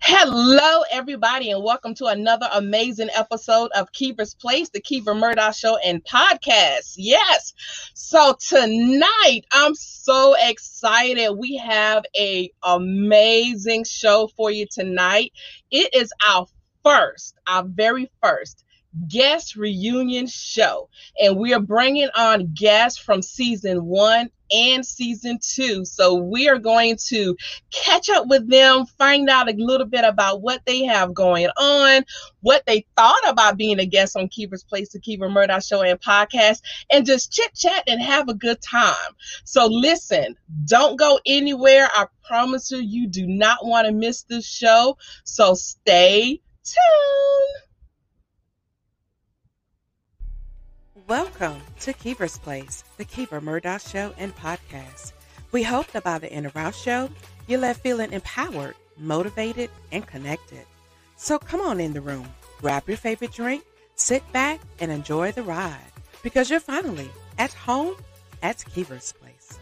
Hello, everybody, and welcome to another amazing episode of Kiva's Place, the Kiva Murdoch Show and podcast. Yes. So tonight, I'm so excited. We have a amazing show for you tonight. It is our first, our very first guest reunion show. And we are bringing on guests from season one and season two. So we are going to catch up with them, find out a little bit about what they have going on, what they thought about being a guest on Kiva's Place, the Kiva Murdoch Show and podcast, and just chit chat and have a good time. So listen, don't go anywhere. I promise you, you do not want to miss this show. So stay tuned. Welcome to Kiva's Place, the Kiva Murdoch Show and podcast. We hope that by the end of our show, you're left feeling empowered, motivated, and connected. So come on in the room, grab your favorite drink, sit back, and enjoy the ride because you're finally at home at Kiva's Place.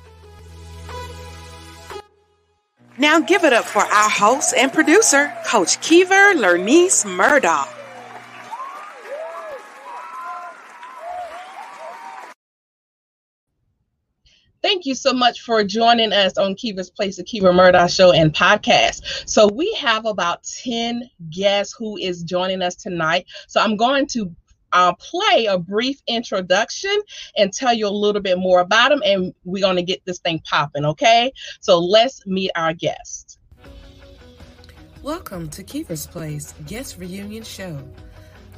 Now give it up for our host and producer, Coach Kiva Lernice Murdoch. Thank you so much for joining us on Kiva's Place, the Kiva Murdoch Show and podcast. So we have about 10 guests who is joining us tonight. So I'm going to uh, play a brief introduction and tell you a little bit more about them, and we're going to get this thing popping, okay? So let's meet our guests. Welcome to Kiva's Place Guest Reunion Show.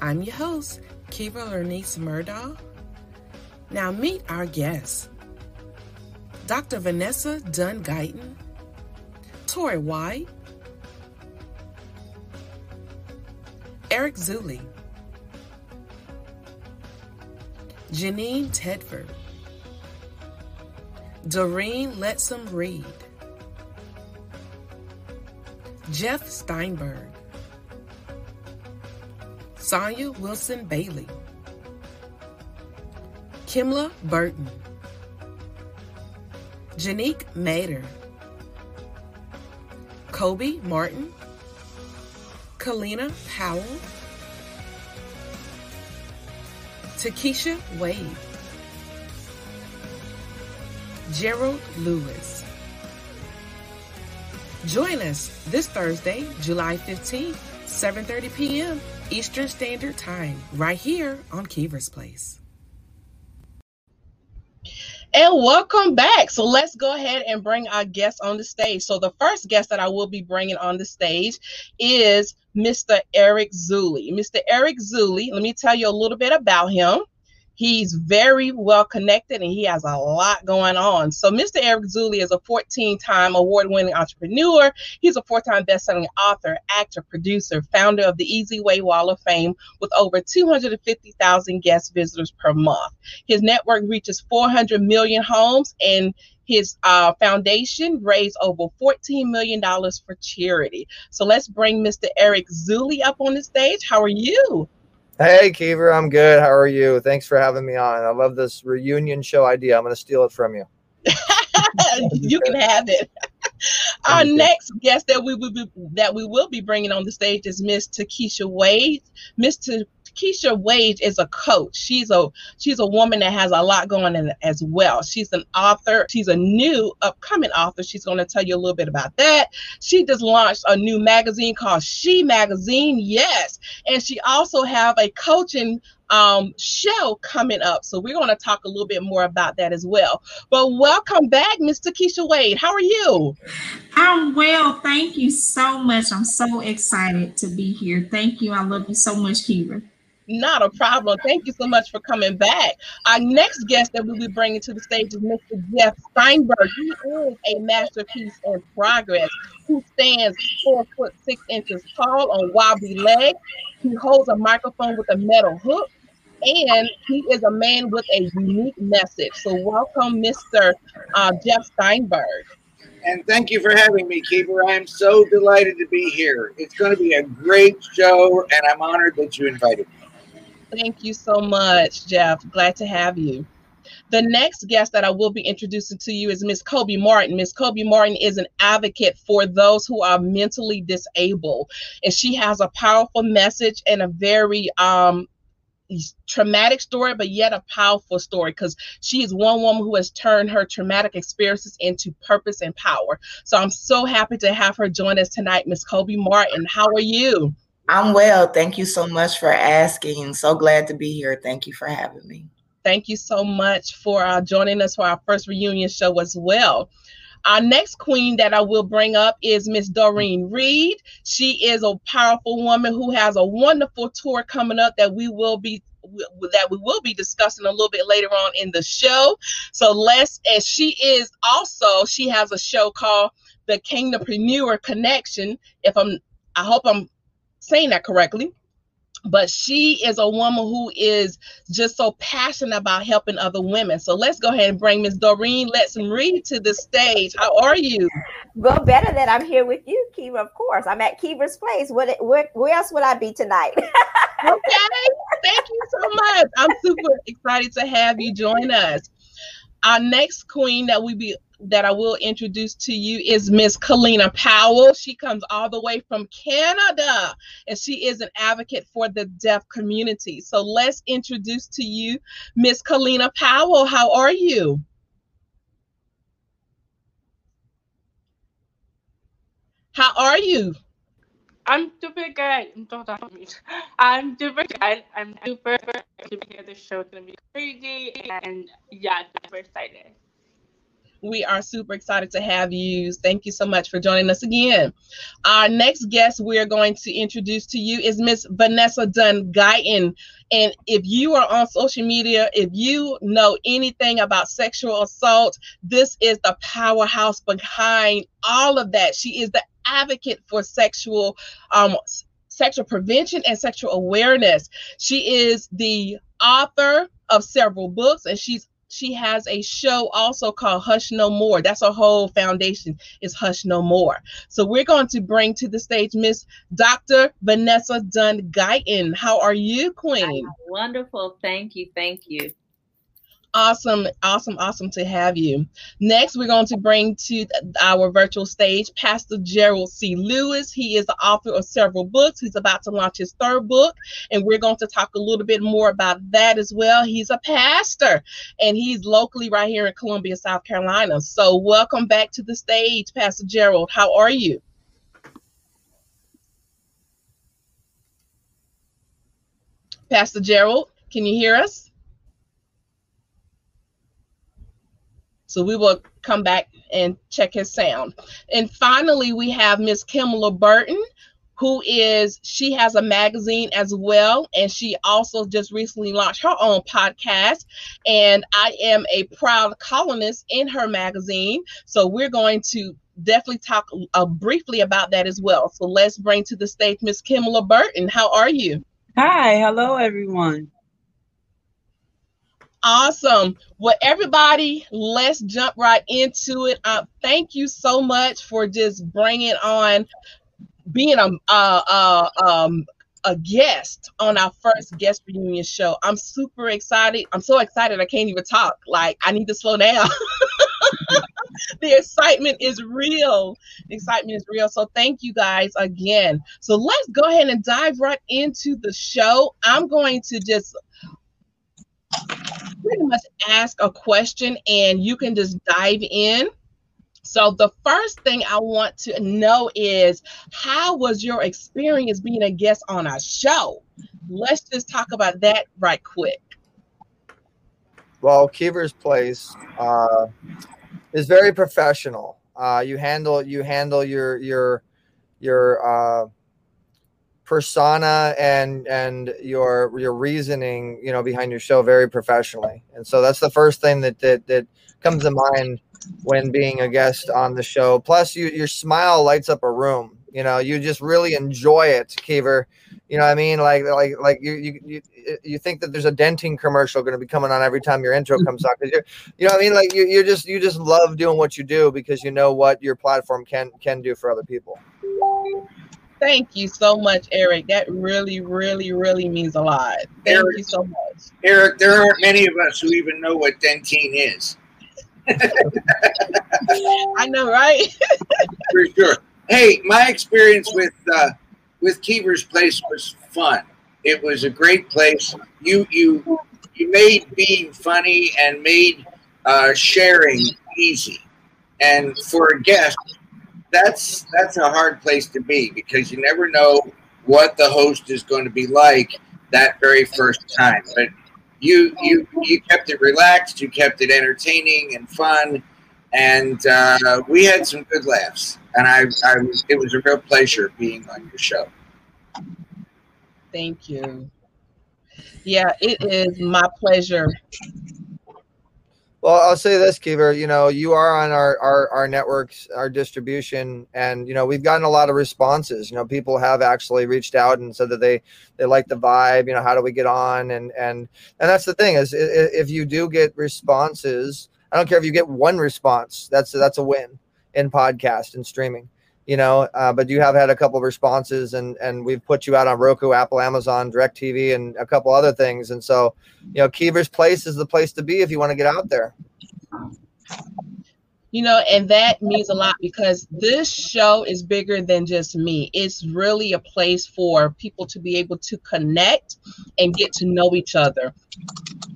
I'm your host, Kiva Lernice Murdoch. Now meet our guests. Dr. Vanessa Dunn Guyton, Tori White, Eric Zuley, Janine Tedford, Doreen Letsom Reed, Jeff Steinberg, Sonia Wilson Bailey, Kimla Burton, Janique Mader, Kobe Martin, Kalina Powell, Takesha Wade, Gerald Lewis. Join us this Thursday, July 15th, 7.30 p.m. Eastern Standard Time, right here on Kiva's Place. And welcome back. So let's go ahead and bring our guest on the stage. So the first guest that I will be bringing on the stage is Mr. Eric Zuley. Mr. Eric Zuley, let me tell you a little bit about him. He's very well connected and he has a lot going on. So, Mr. Eric Zuley is a 14 time award winning entrepreneur. He's a four time best selling author, actor, producer, founder of the Easy Way Wall of Fame with over 250,000 guest visitors per month. His network reaches 400 million homes and his uh, foundation raised over $14 million for charity. So let's bring Mr. Eric Zuley up on the stage. How are you? Hey, Kiva, I'm good. How are you? Thanks for having me on. I love this reunion show idea. I'm going to steal it from you. you can have it. Our next guest that we will be that we will be bringing on the stage is Miss Takesha Wade. Miss Keisha Wade is a coach. She's a she's a woman that has a lot going on as well. She's an author. She's a new upcoming author. She's going to tell you a little bit about that. She just launched a new magazine called She Magazine. Yes, and she also have a coaching um, show coming up. So we're going to talk a little bit more about that as well. But welcome back, Mr. Keisha Wade. How are you? I'm well. Thank you so much. I'm so excited to be here. Thank you. I love you so much, Kiva. Not a problem. Thank you so much for coming back. Our next guest that we'll be bringing to the stage is Mr. Jeff Steinberg. He is a masterpiece in progress who stands four foot six inches tall on wobbly legs. He holds a microphone with a metal hook, and he is a man with a unique message. So, welcome, Mr. Uh, Jeff Steinberg. And thank you for having me, Keeper. I'm so delighted to be here. It's going to be a great show, and I'm honored that you invited me. Thank you so much, Jeff. Glad to have you. The next guest that I will be introducing to you is Miss Kobe Martin. Miss Kobe Martin is an advocate for those who are mentally disabled, and she has a powerful message and a very um, traumatic story, but yet a powerful story because she is one woman who has turned her traumatic experiences into purpose and power. So I'm so happy to have her join us tonight, Miss Kobe Martin. How are you? I'm well. Thank you so much for asking. So glad to be here. Thank you for having me. Thank you so much for uh, joining us for our first reunion show as well. Our next queen that I will bring up is Miss Doreen Reed. She is a powerful woman who has a wonderful tour coming up that we will be that we will be discussing a little bit later on in the show. So let's and she is also she has a show called the Kingdompreneur Connection. If I'm I hope I'm saying that correctly but she is a woman who is just so passionate about helping other women. So let's go ahead and bring Miss Doreen Letson Reed to the stage. How are you? Well, better that I'm here with you, Kiva. Of course, I'm at Kiva's place. What? Where, where else would I be tonight? okay, thank you so much. I'm super excited to have you join us. Our next queen that we be that I will introduce to you is Miss Kalina Powell. She comes all the way from Canada and she is an advocate for the deaf community. So let's introduce to you Miss Kalina Powell. How are you? How are you? I'm super good. I'm super good. I'm super to be here. The show is gonna be crazy, and yeah, super excited. We are super excited to have you. Thank you so much for joining us again. Our next guest we're going to introduce to you is Miss Vanessa Dunn Guyton. And if you are on social media, if you know anything about sexual assault, this is the powerhouse behind all of that. She is the advocate for sexual um, sexual prevention and sexual awareness. She is the author of several books and she's she has a show also called Hush No More. That's her whole foundation is Hush No More. So we're going to bring to the stage Miss Dr. Vanessa Dunn Guyton. How are you, Queen? Wonderful. Thank you. Thank you. Awesome, awesome, awesome to have you. Next, we're going to bring to our virtual stage Pastor Gerald C. Lewis. He is the author of several books. He's about to launch his third book, and we're going to talk a little bit more about that as well. He's a pastor, and he's locally right here in Columbia, South Carolina. So, welcome back to the stage, Pastor Gerald. How are you? Pastor Gerald, can you hear us? So we will come back and check his sound. And finally, we have Miss Kimla Burton, who is she has a magazine as well and she also just recently launched her own podcast. And i am a proud columnist in her magazine. So we're going to definitely talk uh, briefly about that as well. So let's bring to the stage miss kimla burton. How are you? Hi hello everyone Awesome. Well, everybody, let's jump right into it. Uh, thank you so much for just bringing on being a um, a guest on our first guest reunion show. I'm super excited. I'm so excited I can't even talk. Like I need to slow down. the excitement is real. The excitement is real. So thank you guys again. So let's go ahead and dive right into the show. I'm going to just pretty much ask a question and you can just dive in. So the first thing I want to know is how was your experience being a guest on our show? Let's just talk about that right quick. Well, Kiva's Place uh, is very professional. Uh, you handle you handle your your your uh, persona and and your your reasoning you know behind your show very professionally. And so that's the first thing that that, that comes to mind when being a guest on the show. Plus you your smile lights up a room you know you just really enjoy it Kiva. You know what I mean? Like like like you you you, you think that there's a Dentyne commercial going to be coming on every time your intro comes on because you're you know what I mean? Like you you just you just love doing what you do because you know what your platform can can do for other people Thank you so much, Eric. That really, really, really means a lot. Thank Eric- you so much. Eric, there aren't many of us who even know what Dentyne is. I know, right? for sure. Hey, my experience with uh, with Kiva's Place was fun. It was a great place. You you you made being funny and made uh, sharing easy. And for a guest, that's that's a hard place to be because you never know what the host is going to be like that very first time. But you you you kept it relaxed, you kept it entertaining and fun, and uh, we had some good laughs. And I, I was it was a real pleasure being on your show. Thank you. Yeah, it is my pleasure. Well, I'll say this, Kiva. You know, you are on our, our our networks, our distribution, and you know we've gotten a lot of responses. You know, people have actually reached out and said that they they like the vibe. You know, how do we get on? And and and that's the thing is, if you do get responses, I don't care if you get one response. That's that's a win in podcast and streaming. You know, uh, but you have had a couple of responses, and and we've put you out on Roku, Apple, Amazon, Directv, and a couple other things. And so, you know, Kiva's Place is the place to be if you want to get out there. You know, and that means a lot because this show is bigger than just me. It's really a place for people to be able to connect and get to know each other.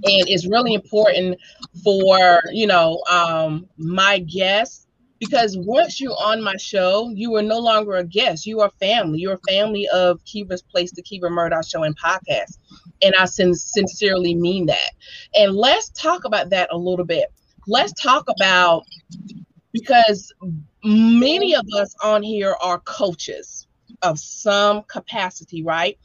And it's really important for, you know, um, my guests because once you're on my show, you are no longer a guest. You are family. You're family of Kiva's Place, the Kiva Murdoch Show and podcast. And I sin- sincerely mean that. And let's talk about that a little bit. Let's talk about because many of us on here are coaches of some capacity, right?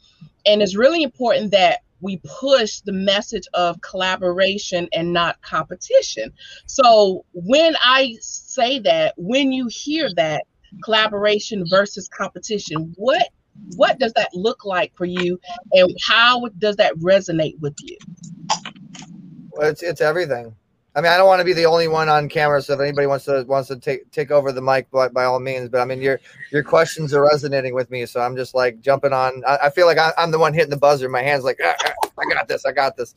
And it's really important that we push the message of collaboration and not competition. So when I say that, when you hear that collaboration versus competition, what what does that look like for you and how does that resonate with you? Well, it's it's everything. I mean, I don't want to be the only one on camera, so if anybody wants to wants to take take over the mic, by, by all means. But I mean, your your questions are resonating with me, so I'm just like jumping on. I, I feel like I, I'm the one hitting the buzzer. My hands like, "Ah, ah, I got this, I got this.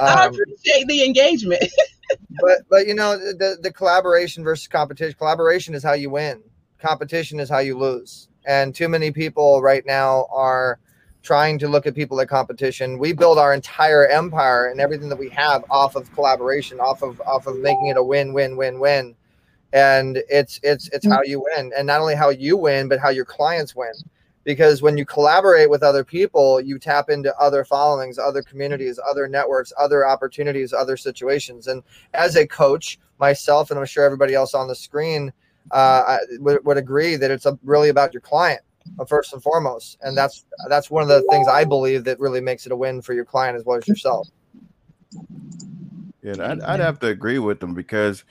I Um, appreciate the engagement. but but you know the the collaboration versus competition. Collaboration is how you win. Competition is how you lose. And too many people right now are trying to look at people at competition. We build our entire empire and everything that we have off of collaboration, off of off of making it a win win win win. And it's it's it's how you win, and not only how you win, but how your clients win. Because when you collaborate with other people, you tap into other followings, other communities, other networks, other opportunities, other situations. And as a coach, myself, and I'm sure everybody else on the screen uh, would, would agree that it's a, really about your client Uh, first and foremost, and that's that's one of the things I believe that really makes it a win for your client as well as yourself. Yeah, I'd, I'd have to agree with them because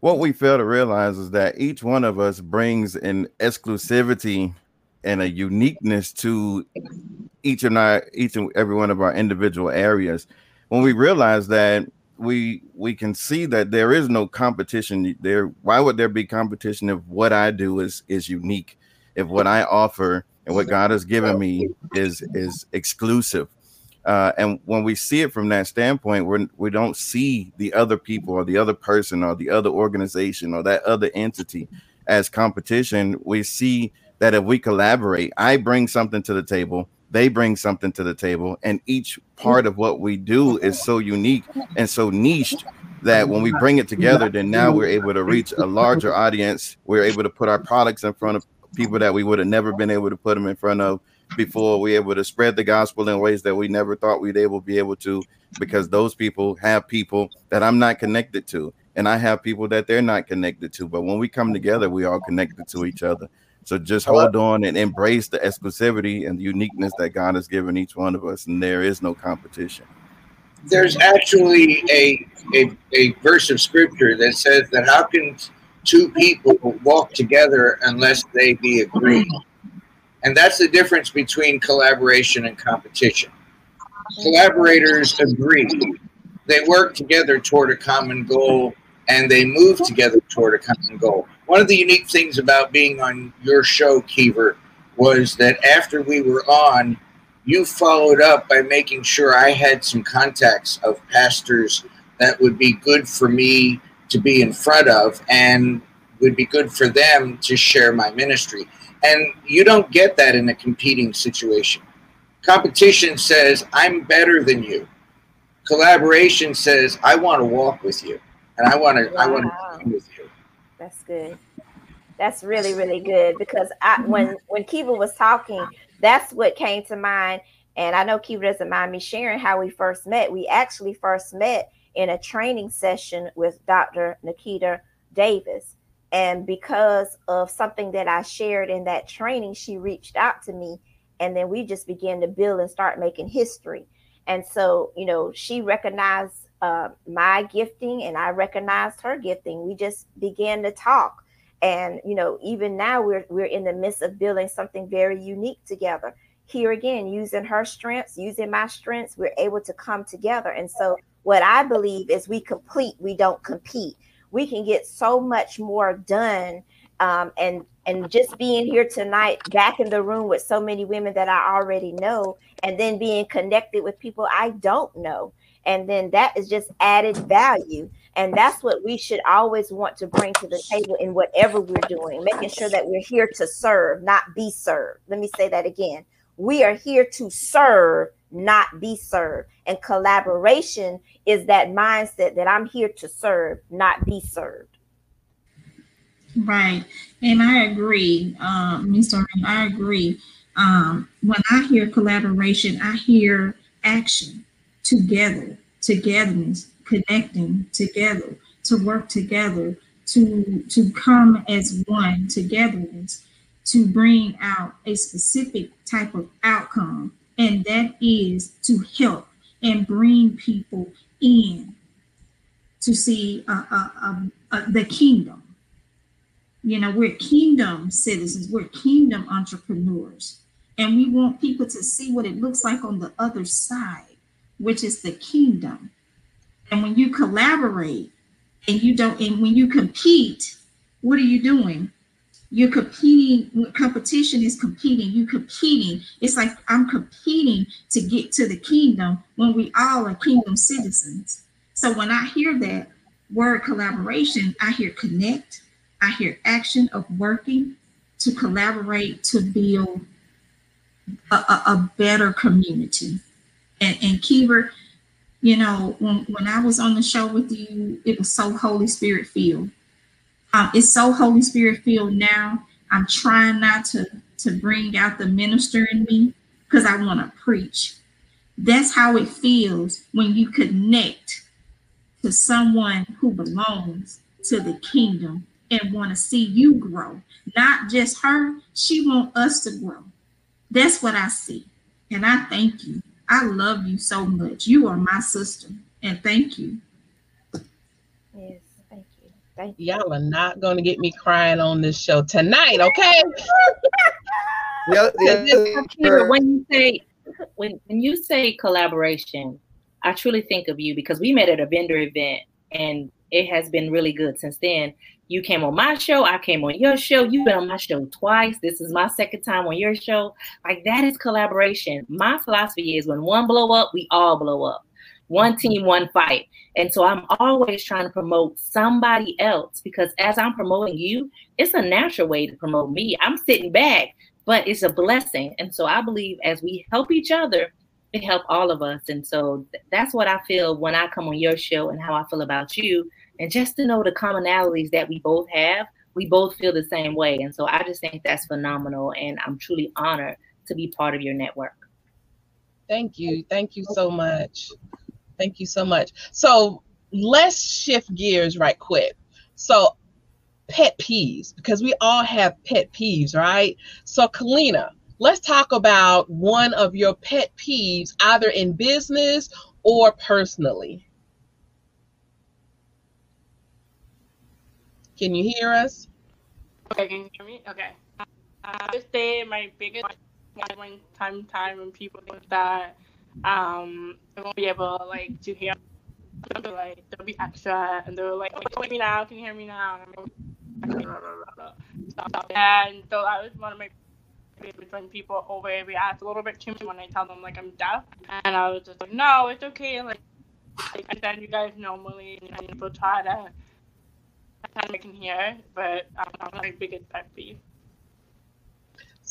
what we fail to realize is that each one of us brings an exclusivity and a uniqueness to each and our each and every one of our individual areas. When we realize that we we can see that there is no competition there, why would there be competition if what I do is is unique, if what I offer and what God has given me is is exclusive? Uh, and when we see it from that standpoint, we're, we don't see the other people or the other person or the other organization or that other entity as competition. We see that if we collaborate, I bring something to the table, they bring something to the table, and each part of what we do is so unique and so niched that when we bring it together, then now we're able to reach a larger audience. We're able to put our products in front of people that we would have never been able to put them in front of before. We able to spread the gospel in ways that we never thought we'd able be able to because those people have people that I'm not connected to and I have people that they're not connected to. But when we come together we all connected to each other. So just hold on and embrace the exclusivity and the uniqueness that God has given each one of us and there is no competition. There's actually a, a a verse of scripture that says that how can two people walk together unless they be agreed? And that's the difference between collaboration and competition. Collaborators agree. They work together toward a common goal and they move together toward a common goal. One of the unique things about being on your show, Kiva, was that after we were on, you followed up by making sure I had some contacts of pastors that would be good for me to be in front of and would be good for them to share my ministry. And you don't get that in a competing situation. Competition says, I'm better than you. Collaboration says, I want to walk with you and I want to, wow. I want to be with you. That's good. That's really, really good because I, when, when Kiva was talking, that's what came to mind. And I know Kiva doesn't mind me sharing how we first met. We actually first met in a training session with Dr. Nikita Davis. And because of something that I shared in that training, she reached out to me. And then we just began to build and start making history. And so, you know, she recognized uh, my gifting and I recognized her gifting. We just began to talk. And, you know, even now we're, we're in the midst of building something very unique together. Here again, using her strengths, using my strengths, we're able to come together. And so, what I believe is we complete, we don't compete. We can get so much more done um, and and just being here tonight back in the room with so many women that i already know and then being connected with people i don't know. And then that is just added value. And that's what we should always want to bring to the table in whatever we're doing making sure that we're here to serve not be served. Let me say that again we are here to serve not be served. And collaboration is that mindset that I'm here to serve, not be served. Right. And I agree, um, Mr. I agree. Um, when I hear collaboration, I hear action together, togetherness, connecting together, to work together, to to come as one, togetherness, to bring out a specific type of outcome and that is to help and bring people in to see uh, uh, uh, the kingdom. You know, we're kingdom citizens, we're kingdom entrepreneurs, and we want people to see what it looks like on the other side, which is the kingdom. And when you collaborate and you don't, and when you compete, what are you doing? You're competing competition is competing. You competing. It's like i'm competing to get to the kingdom when we all are kingdom citizens. So when i hear that word collaboration i hear connect. I hear action of working to collaborate to build a, a, a better community. And and Kiva, you know when, when i was on the show with you it was so holy spirit filled um, it's so Holy Spirit filled now. I'm trying not to to bring out the minister in me because I want to preach. That's how it feels when you connect to someone who belongs to the kingdom and want to see you grow. Not just her, she want us to grow. That's what I see. And I thank you. I love you so much. You are my sister. And thank you. Yes. Thank Y'all are not going to get me crying on this show tonight, okay? yeah, yeah, when you say when when you say collaboration, I truly think of you because we met at a vendor event and it has been really good since then. You came on my show, I came on your show. You've been on my show twice. This is my second time on your show. Like that is collaboration. My philosophy is when one blow up, we all blow up one team, one fight. And so I'm always trying to promote somebody else because as I'm promoting you, it's a natural way to promote me. I'm sitting back, but it's a blessing. And so I believe as we help each other, it help all of us. And so that's what I feel when I come on your show and how I feel about you. And just to know the commonalities that we both have, we both feel the same way. And so I just think that's phenomenal. And I'm truly honored to be part of your network. Thank you. Thank you so much. Thank you so much. So let's shift gears right quick. So pet peeves, because we all have pet peeves, right? So Kalina, let's talk about one of your pet peeves, either in business or personally. Can you hear us? Okay, can you hear me? Okay. Uh, I would say my biggest one time time when people think that um, I won't be able like to hear them, like they'll be extra and they're like, oh, can you hear me now? Can you hear me now? And so that was one of my between people overreact a little bit too much when I tell them like I'm deaf, and I was just like, no, it's okay. Like, like and then you guys normally and people try to kind of can hear, but I'm not like biggest pet peeve.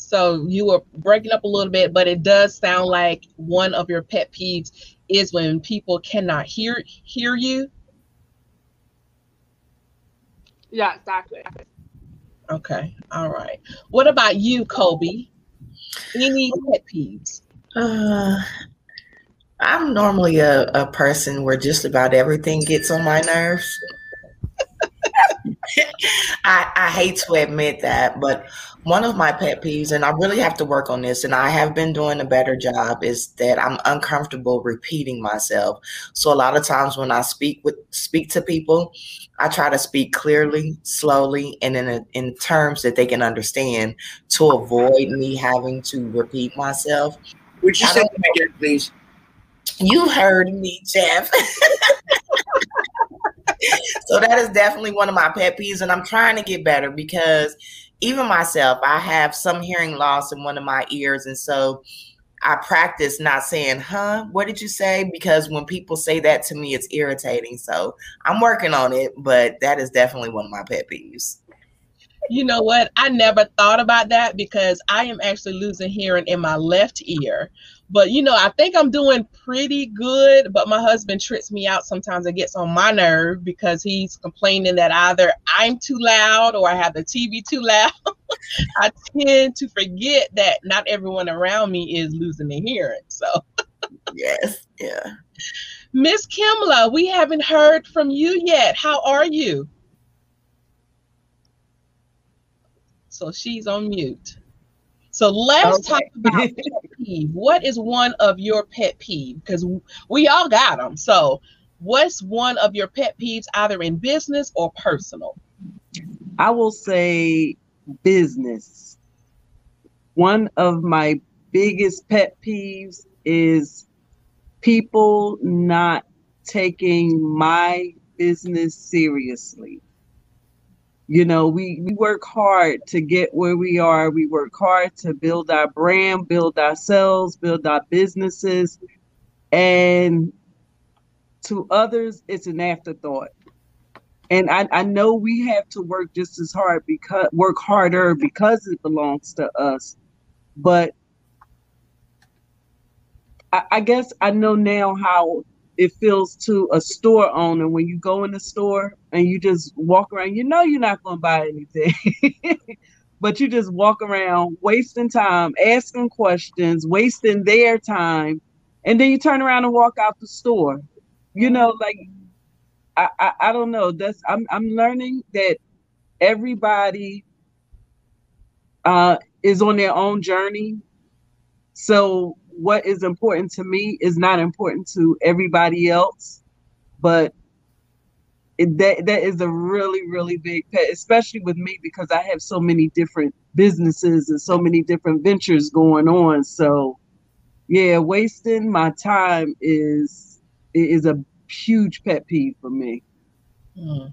So you were breaking up a little bit, but it does sound like one of your pet peeves is when people cannot hear hear you. Yeah, exactly. Okay. All right. What about you, Kobe? Any pet peeves? Uh, I'm normally a, a person where just about everything gets on my nerves. I, I hate to admit that, but one of my pet peeves, and I really have to work on this, and I have been doing a better job, is that I'm uncomfortable repeating myself. So a lot of times when I speak with speak to people, I try to speak clearly, slowly, and in a, in terms that they can understand to avoid me having to repeat myself. Would you say that again, please? You heard me, Jeff. so that is definitely one of my pet peeves, and I'm trying to get better because even myself, I have some hearing loss in one of my ears, and so I practice not saying, huh, what did you say? Because when people say that to me, it's irritating. So I'm working on it, but that is definitely one of my pet peeves. You know what? I never thought about that because I am actually losing hearing in my left ear. But you know, I think I'm doing pretty good. But my husband trips me out sometimes. It gets on my nerve because he's complaining that either I'm too loud or I have the TV too loud. I tend to forget that not everyone around me is losing their hearing. So, yes, yeah. Miss Kimla, we haven't heard from you yet. How are you? So she's on mute. So let's okay. talk about pet peeve. What is one of your pet peeve? Because we all got them. So, what's one of your pet peeves, either in business or personal? I will say business. One of my biggest pet peeves is people not taking my business seriously you know we, we work hard to get where we are. We work hard to build our brand build ourselves build our businesses. And to others it's an afterthought. And I, I know we have to work just as hard because work harder because it belongs to us. But I, I guess i know now how it feels to a store owner when you go in the store and you just walk around. You know you're not going to buy anything, but you just walk around wasting time, asking questions, wasting their time, and then you turn around and walk out the store. You know, like I, I, I don't know. That's I'm I'm learning that everybody uh, is on their own journey. So what is important to me is not important to everybody else, but it, that that is a really really big pet, especially with me because I have so many different businesses and so many different ventures going on. So, yeah, wasting my time is is a huge pet peeve for me. Mm.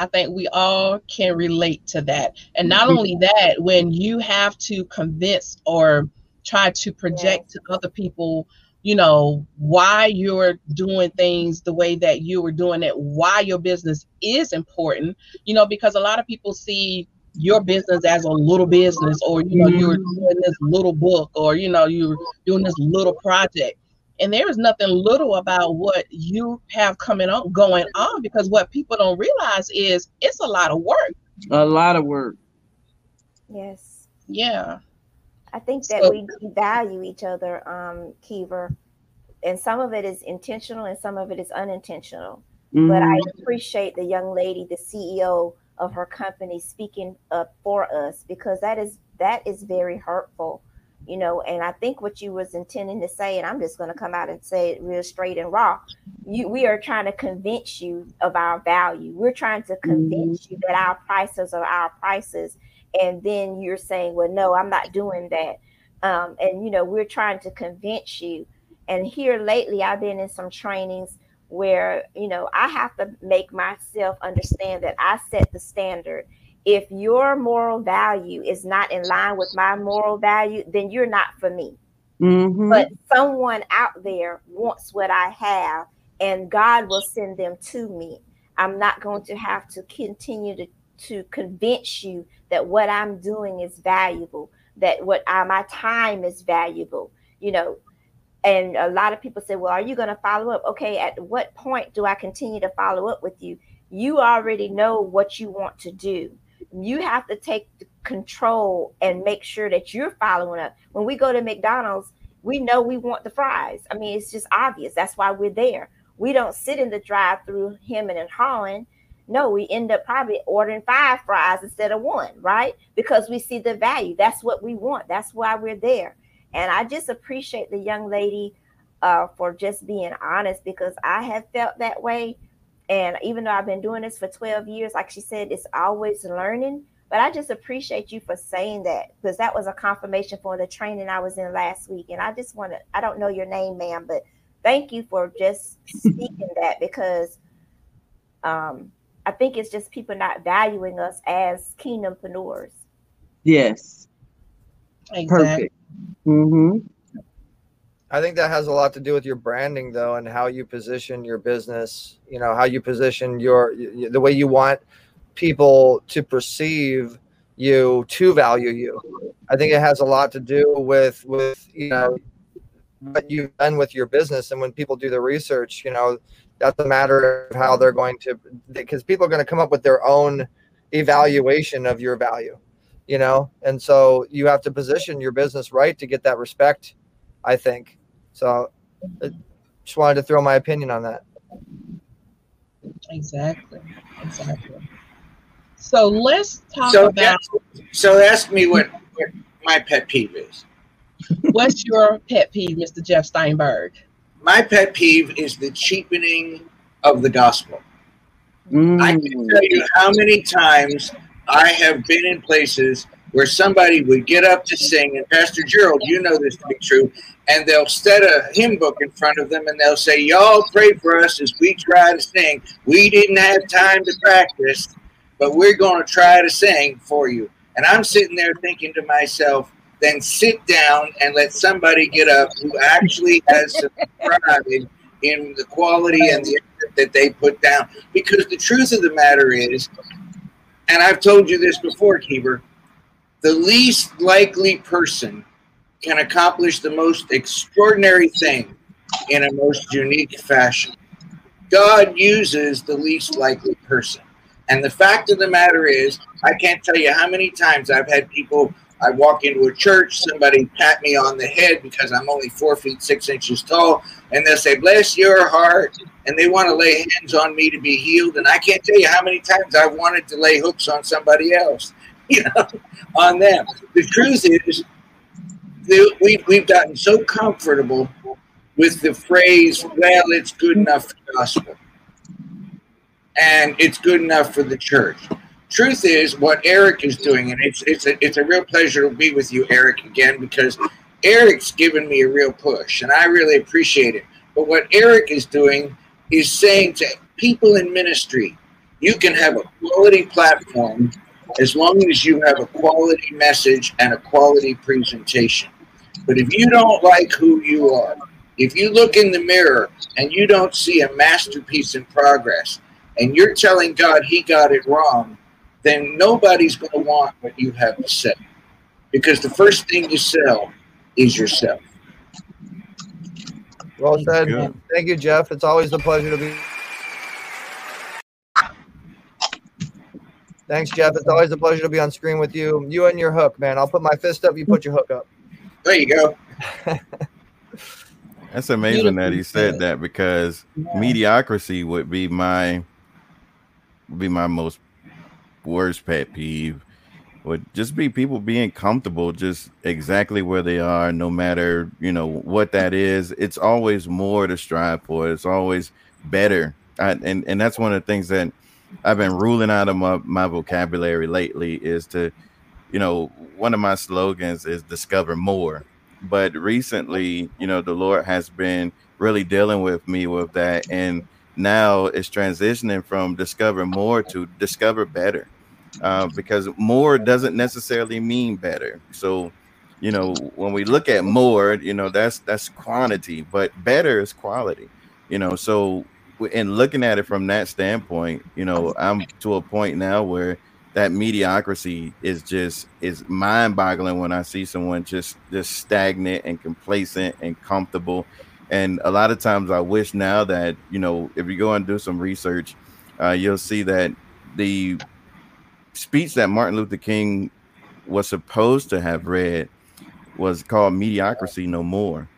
I think we all can relate to that. And not only that, when you have to convince or try to project to other people you know why you're doing things the way that you were doing it why your business is important you know because a lot of people see your business as a little business or you know you're mm-hmm. doing this little book or you know you're doing this little project. And there is nothing little about what you have coming on going on because what people don't realize is it's a lot of work. A lot of work. Yes. Yeah I think that so, we value each other, um, Kiva, and some of it is intentional and some of it is unintentional. Mm-hmm. But I mm-hmm. appreciate the young lady, the CEO of her company, speaking up for us because that is that is very hurtful, you know. And I think what you was intending to say, and I'm just going to come out and say it real straight and raw. You, we are trying to convince you of our value. We're trying to convince mm-hmm. you that our prices are our prices and then you're saying well no i'm not doing that um, and you know we're trying to convince you and here lately i've been in some trainings where you know i have to make myself understand that i set the standard if your moral value is not in line with my moral value, then you're not for me. Mm-hmm. But someone out there wants what I have, and God will send them to me. I'm not going to have to continue to, to convince you that what I'm doing is valuable, that what I, my time is valuable. You know, and a lot of people say, Well, are you going to follow up? Okay, at what point do I continue to follow up with you? You already know what you want to do you have to take control and make sure that you're following up. When we go to McDonald's, we know we want the fries. I mean, it's just obvious. That's why we're there. We don't sit in the drive through hemming and hawing. No, we end up probably ordering five fries instead of one, right? Because we see the value. That's what we want. That's why we're there. And I just appreciate the young lady uh, for just being honest because I have felt that way and even though I've been doing this for 12 years, like she said, it's always learning. But I just appreciate you for saying that because that was a confirmation for the training I was in last week. And I just want to, I don't know your name, ma'am, but thank you for just speaking that because um, I think it's just people not valuing us as kingdompreneurs. Yes. Exactly. Perfect. Mm-hmm. I think that has a lot to do with your branding, though, and how you position your business. You know, how you position your the way you want people to perceive you to value you. I think it has a lot to do with with you know what you've done with your business, and when people do the research, you know, that's a matter of how they're going to because people are going to come up with their own evaluation of your value. You know, and so you have to position your business right to get that respect. I think so I just wanted to throw my opinion on that. Exactly. Exactly. So let's talk so about. Ask, so ask me what, what my pet peeve is. What's your pet peeve, Mr. Jeff Steinberg? My pet peeve is the cheapening of the gospel. Mm. I can tell you how many times I have been in places where somebody would get up to sing, and Pastor Gerald, you know this to be true, and they'll set a hymn book in front of them and they'll say, Y'all pray for us as we try to sing. We didn't have time to practice, but we're going to try to sing for you. And I'm sitting there thinking to myself, then sit down and let somebody get up who actually has some pride in, the quality and the effort that they put down. Because the truth of the matter is, and I've told you this before, Keeper, the least likely person can accomplish the most extraordinary thing in a most unique fashion. God uses the least likely person. And the fact of the matter is, I can't tell you how many times I've had people, I walk into a church, somebody pat me on the head because I'm only four feet six inches tall, and they'll say, Bless your heart. And they want to lay hands on me to be healed. And I can't tell you how many times I've wanted to lay hooks on somebody else, you know, on them. The truth is, we've, we've gotten so comfortable with the phrase, well, it's good enough for the gospel. And it's good enough for the church. Truth is, what Eric is doing, and it's it's a, it's a real pleasure to be with you, Eric, again, because Eric's given me a real push, and I really appreciate it. But what Eric is doing is saying to people in ministry, you can have a quality platform as long as you have a quality message and a quality presentation. But if you don't like who you are, if you look in the mirror and you don't see a masterpiece in progress, and you're telling God he got it wrong, then nobody's going to want what you have to say. Because the first thing you sell is yourself. Well said. Thank you, Jeff. It's always a pleasure to be. Thanks, Jeff. It's always a pleasure to be on screen with you. You and your hook, man. I'll put my fist up. You put your hook up. There you go. That's amazing that he said that because yeah. mediocrity would be my would be my most worst pet peeve. Would just be people being comfortable just exactly where they are, no matter you know what that is. It's always more to strive for. It's always better, I, and and that's one of the things that I've been ruling out of my, my vocabulary lately is to you know, one of my slogans is discover more. But recently, you know, the Lord has been really dealing with me with that. And now it's transitioning from discover more to discover better. uh, because more doesn't necessarily mean better. So, you know, when we look at more, you know, that's that's quantity, but better is quality. You know, so in looking at it from that standpoint, you know, I'm to a point now where that mediocrity is just is mind-boggling when I see someone just just stagnant and complacent and comfortable. And a lot of times I wish now that, you know, if you go and do some research, uh, you'll see that the speech that Martin Luther King was supposed to have read was called Mediocrity No More.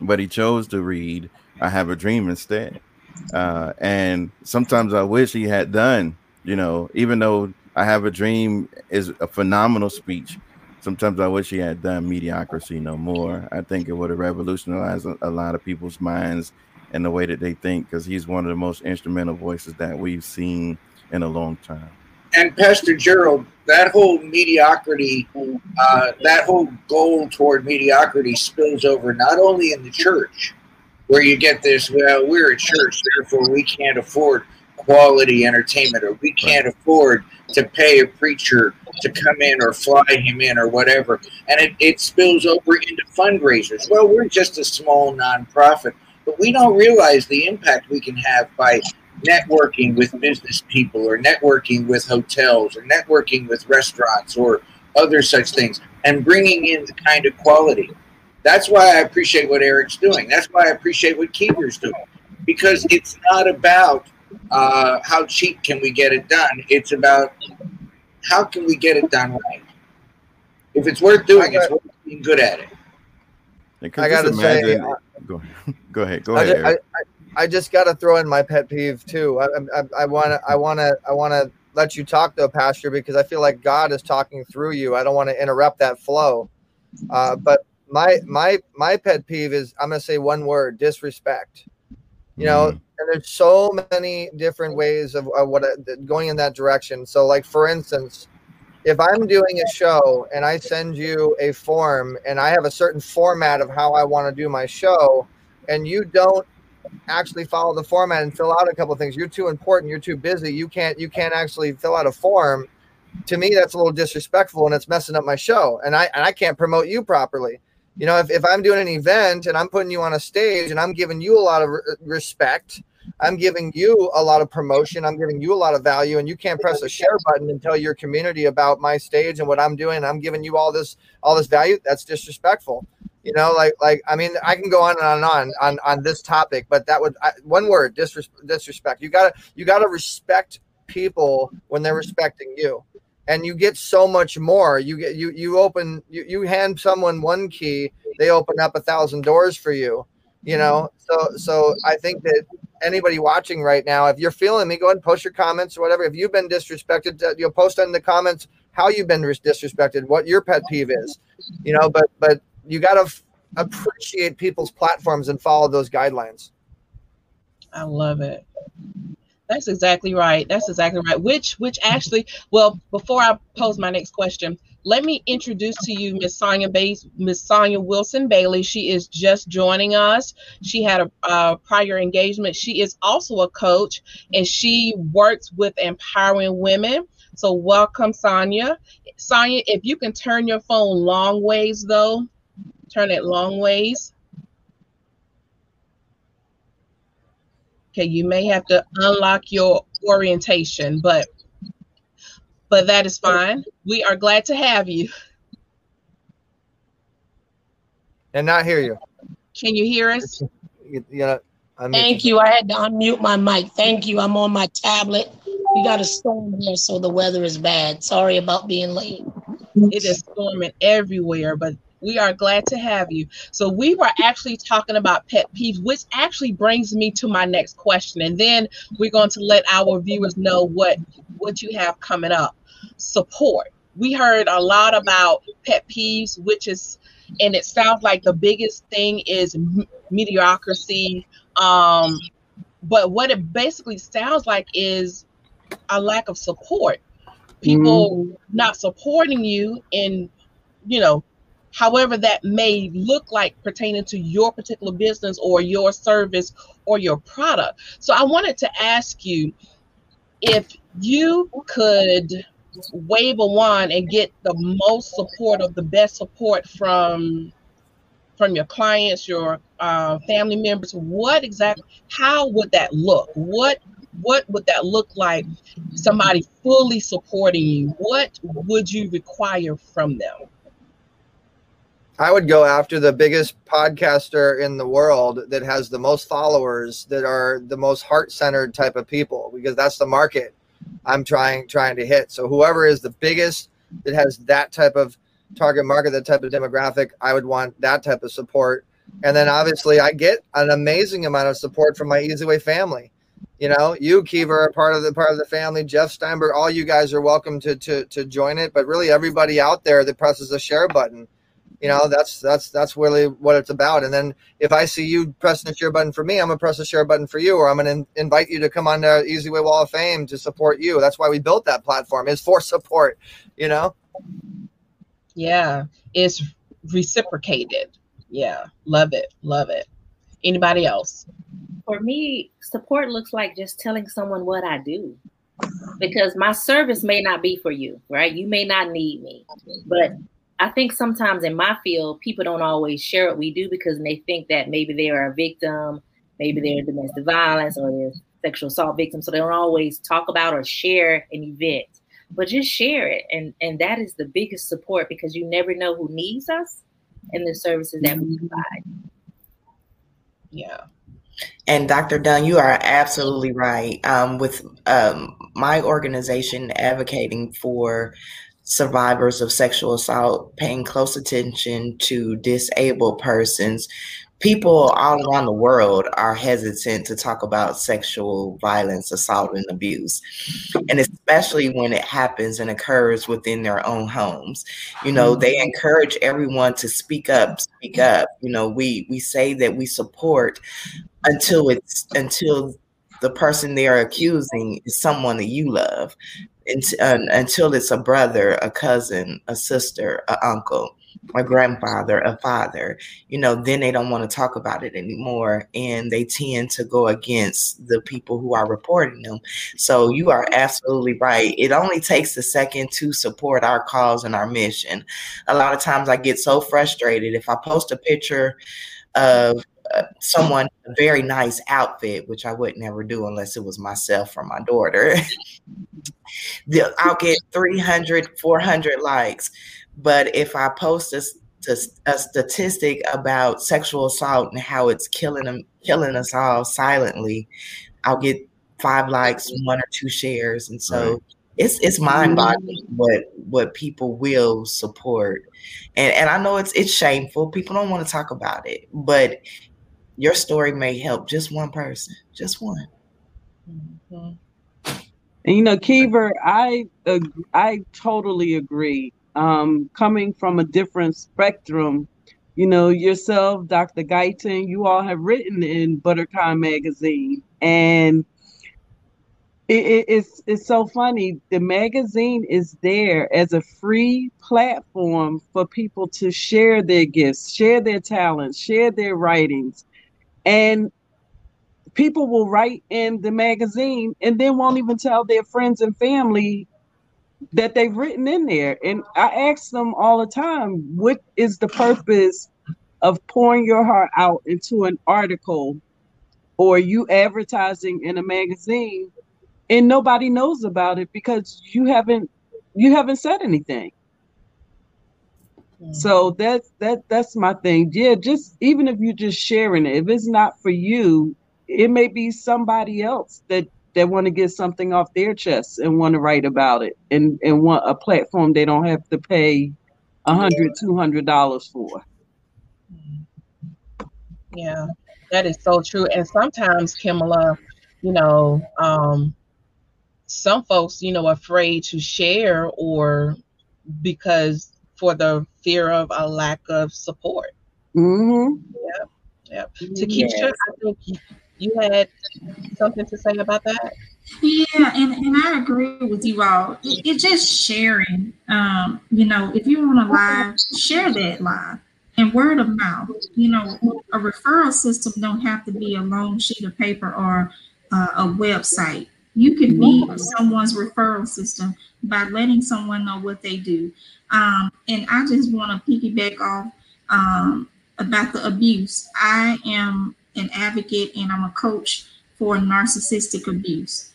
But he chose to read I Have a Dream instead. Uh, and sometimes I wish he had done, you know, even though I Have a Dream is a phenomenal speech. Sometimes I wish he had done mediocrity no more. I think it would have revolutionized a, a lot of people's minds and the way that they think because he's one of the most instrumental voices that we've seen in a long time. And Pastor Gerald, that whole mediocrity, uh, that whole goal toward mediocrity spills over not only in the church, where you get this, well, we're a church, therefore we can't afford quality entertainment or we can't afford to pay a preacher to come in or fly him in or whatever. And it, it spills over into fundraisers. Well, we're just a small nonprofit, but we don't realize the impact we can have by networking with business people or networking with hotels or networking with restaurants or other such things and bringing in the kind of quality. That's why I appreciate what Eric's doing. That's why I appreciate what Kiva's doing because it's not about uh, how cheap can we get it done. It's about how can we get it done right. If it's worth doing, got, it's worth being good at it. I got to say, uh, go, go ahead, go ahead. I, I, I just got to throw in my pet peeve too. I want to, I want to, I want to let you talk though, Pastor, because I feel like God is talking through you. I don't want to interrupt that flow. Uh, but my my my pet peeve is I'm going to say one word: disrespect. You know, mm. and there's so many different ways of, of what going in that direction. So, like for instance, if I'm doing a show and I send you a form and I have a certain format of how I want to do my show, and you don't actually follow the format and fill out a couple things. You're too important. You're too busy. You can't you can't actually fill out a form. To me, that's a little disrespectful and it's messing up my show. And I and I can't promote you properly. You know, if, if I'm doing an event and I'm putting you on a stage and I'm giving you a lot of re- respect, I'm giving you a lot of promotion, I'm giving you a lot of value, and you can't press a share button and tell your community about my stage and what I'm doing. I'm giving you all this all this value. That's disrespectful. You know, like like I mean, I can go on and on and on on, on this topic, but that would I, one word disres, disrespect. You gotta you gotta respect people when they're respecting you, and you get so much more. You get you you open you you hand someone one key, they open up a thousand doors for you. You know, so so I think that anybody watching right now, if you're feeling me, go ahead and post your comments or whatever. If you've been disrespected, uh, you'll post in the comments how you've been disrespected, what your pet peeve is. You know, but but you got to f- appreciate people's platforms and follow those guidelines. I love it. That's exactly right. That's exactly right. Which which actually, well, before I pose my next question, let me introduce to you Miss Sonia Bays, Miss Sonia Wilson Bailey. She is just joining us. She had a, a prior engagement. She is also a coach, and she works with empowering women. So welcome, Sonia. Sonia, if you can turn your phone long ways though, turn it long ways. Okay, you may have to unlock your orientation, but but that is fine. We are glad to have you. And not hear you. Can you hear us? You, you Thank you. I had to unmute my mic. Thank you. I'm on my tablet. We got a storm here, so the weather is bad. Sorry about being late. It is storming everywhere, but we are glad to have you. So we were actually talking about pet peeves, which actually brings me to my next question. And then we're going to let our viewers know what what you have coming up. Support. We heard a lot about pet peeves, which is and it sounds like the biggest thing is mediocrity. Um, but what it basically sounds like is a lack of support. People mm-hmm. not supporting you in, you know, however that may look like pertaining to your particular business or your service or your product. So I wanted to ask you if you could wave a wand and get the most support of the best support from from your clients, your uh, family members, what exactly, how would that look? What what would that look like? Somebody fully supporting you. What would you require from them? I would go after the biggest podcaster in the world that has the most followers that are the most heart-centered type of people because that's the market I'm trying trying to hit. So whoever is the biggest that has that type of target market, that type of demographic, I would want that type of support. And then obviously I get an amazing amount of support from my Easy Way family. You know, you Kiva are part of the part of the family. Jeff Steinberg, all you guys are welcome to to to join it. But really, everybody out there that presses the share button, you know, that's that's that's really what it's about. And then if I see you pressing the share button for me, I'm gonna press the share button for you, or I'm gonna invite you to come on the Easy Way Wall of Fame to support you. That's why we built that platform is for support. You know. Yeah, it's reciprocated. Yeah, love it, love it. Anybody else? For me, support looks like just telling someone what I do. Because my service may not be for you, right? You may not need me. But I think sometimes in my field, people don't always share what we do because they think that maybe they are a victim, maybe they're domestic violence or they're sexual assault victim. So they don't always talk about or share an event but just share it and and that is the biggest support because you never know who needs us and the services that we mm-hmm. provide yeah and Dr. Dunn, you are absolutely right. Um, with um, my organization advocating for survivors of sexual assault, paying close attention to disabled persons, people all around the world are hesitant to talk about sexual violence, assault, and abuse. And especially when it happens and occurs within their own homes. You know, they mm-hmm. encourage everyone to speak up, speak up. You know, we we say that we support until it's until the person they are accusing is someone that you love. Until it's a brother, a cousin, a sister, an uncle a grandfather, a father, you know, then they don't want to talk about it anymore. And they tend to go against the people who are reporting them. So you are absolutely right. It only takes a second to support our cause and our mission. A lot of times I get so frustrated if I post a picture of uh, someone a very nice outfit, which I would never do unless it was myself or my daughter. I'll get 300, 400 likes. But if I post a, a statistic about sexual assault and how it's killing them, killing us all silently, I'll get five likes, one or two shares, and so. Right. It's it's mind boggling what what people will support, and and I know it's it's shameful. People don't want to talk about it, but your story may help just one person, just one. Mm-hmm. And you know, Kiva, I uh, I totally agree um, coming from a different spectrum. You know, yourself, Dr. Guyton, you all have written in Buttercon magazine, and it, it, it's it's so funny. The magazine is there as a free platform for people to share their gifts, share their talents, share their writings, and people will write in the magazine and then won't even tell their friends and family that they've written in there. And I ask them all the time, what is the purpose of pouring your heart out into an article or you advertising in a magazine and nobody knows about it because you haven't you haven't said anything. Mm-hmm. So that's that that's my thing. Yeah, just even if you're just sharing it, if it's not for you, it may be somebody else that that want to get something off their chest and want to write about it and and want a platform they don't have to pay a hundred two hundred dollars for yeah that is so true and sometimes kimala you know um some folks you know afraid to share or because for the fear of a lack of support mm-hmm. yeah yeah Takesha, yes. Sure, I think you had something to say about that? Yeah, and, and I agree with you all. It, it's just sharing. Um, you know, if you want to live, share that live and word of mouth. You know, a referral system don't have to be a long sheet of paper or uh, a website. You can be someone's referral system by letting someone know what they do. Um, and I just want to piggyback off um, about the abuse. I am an advocate and I'm a coach for narcissistic abuse.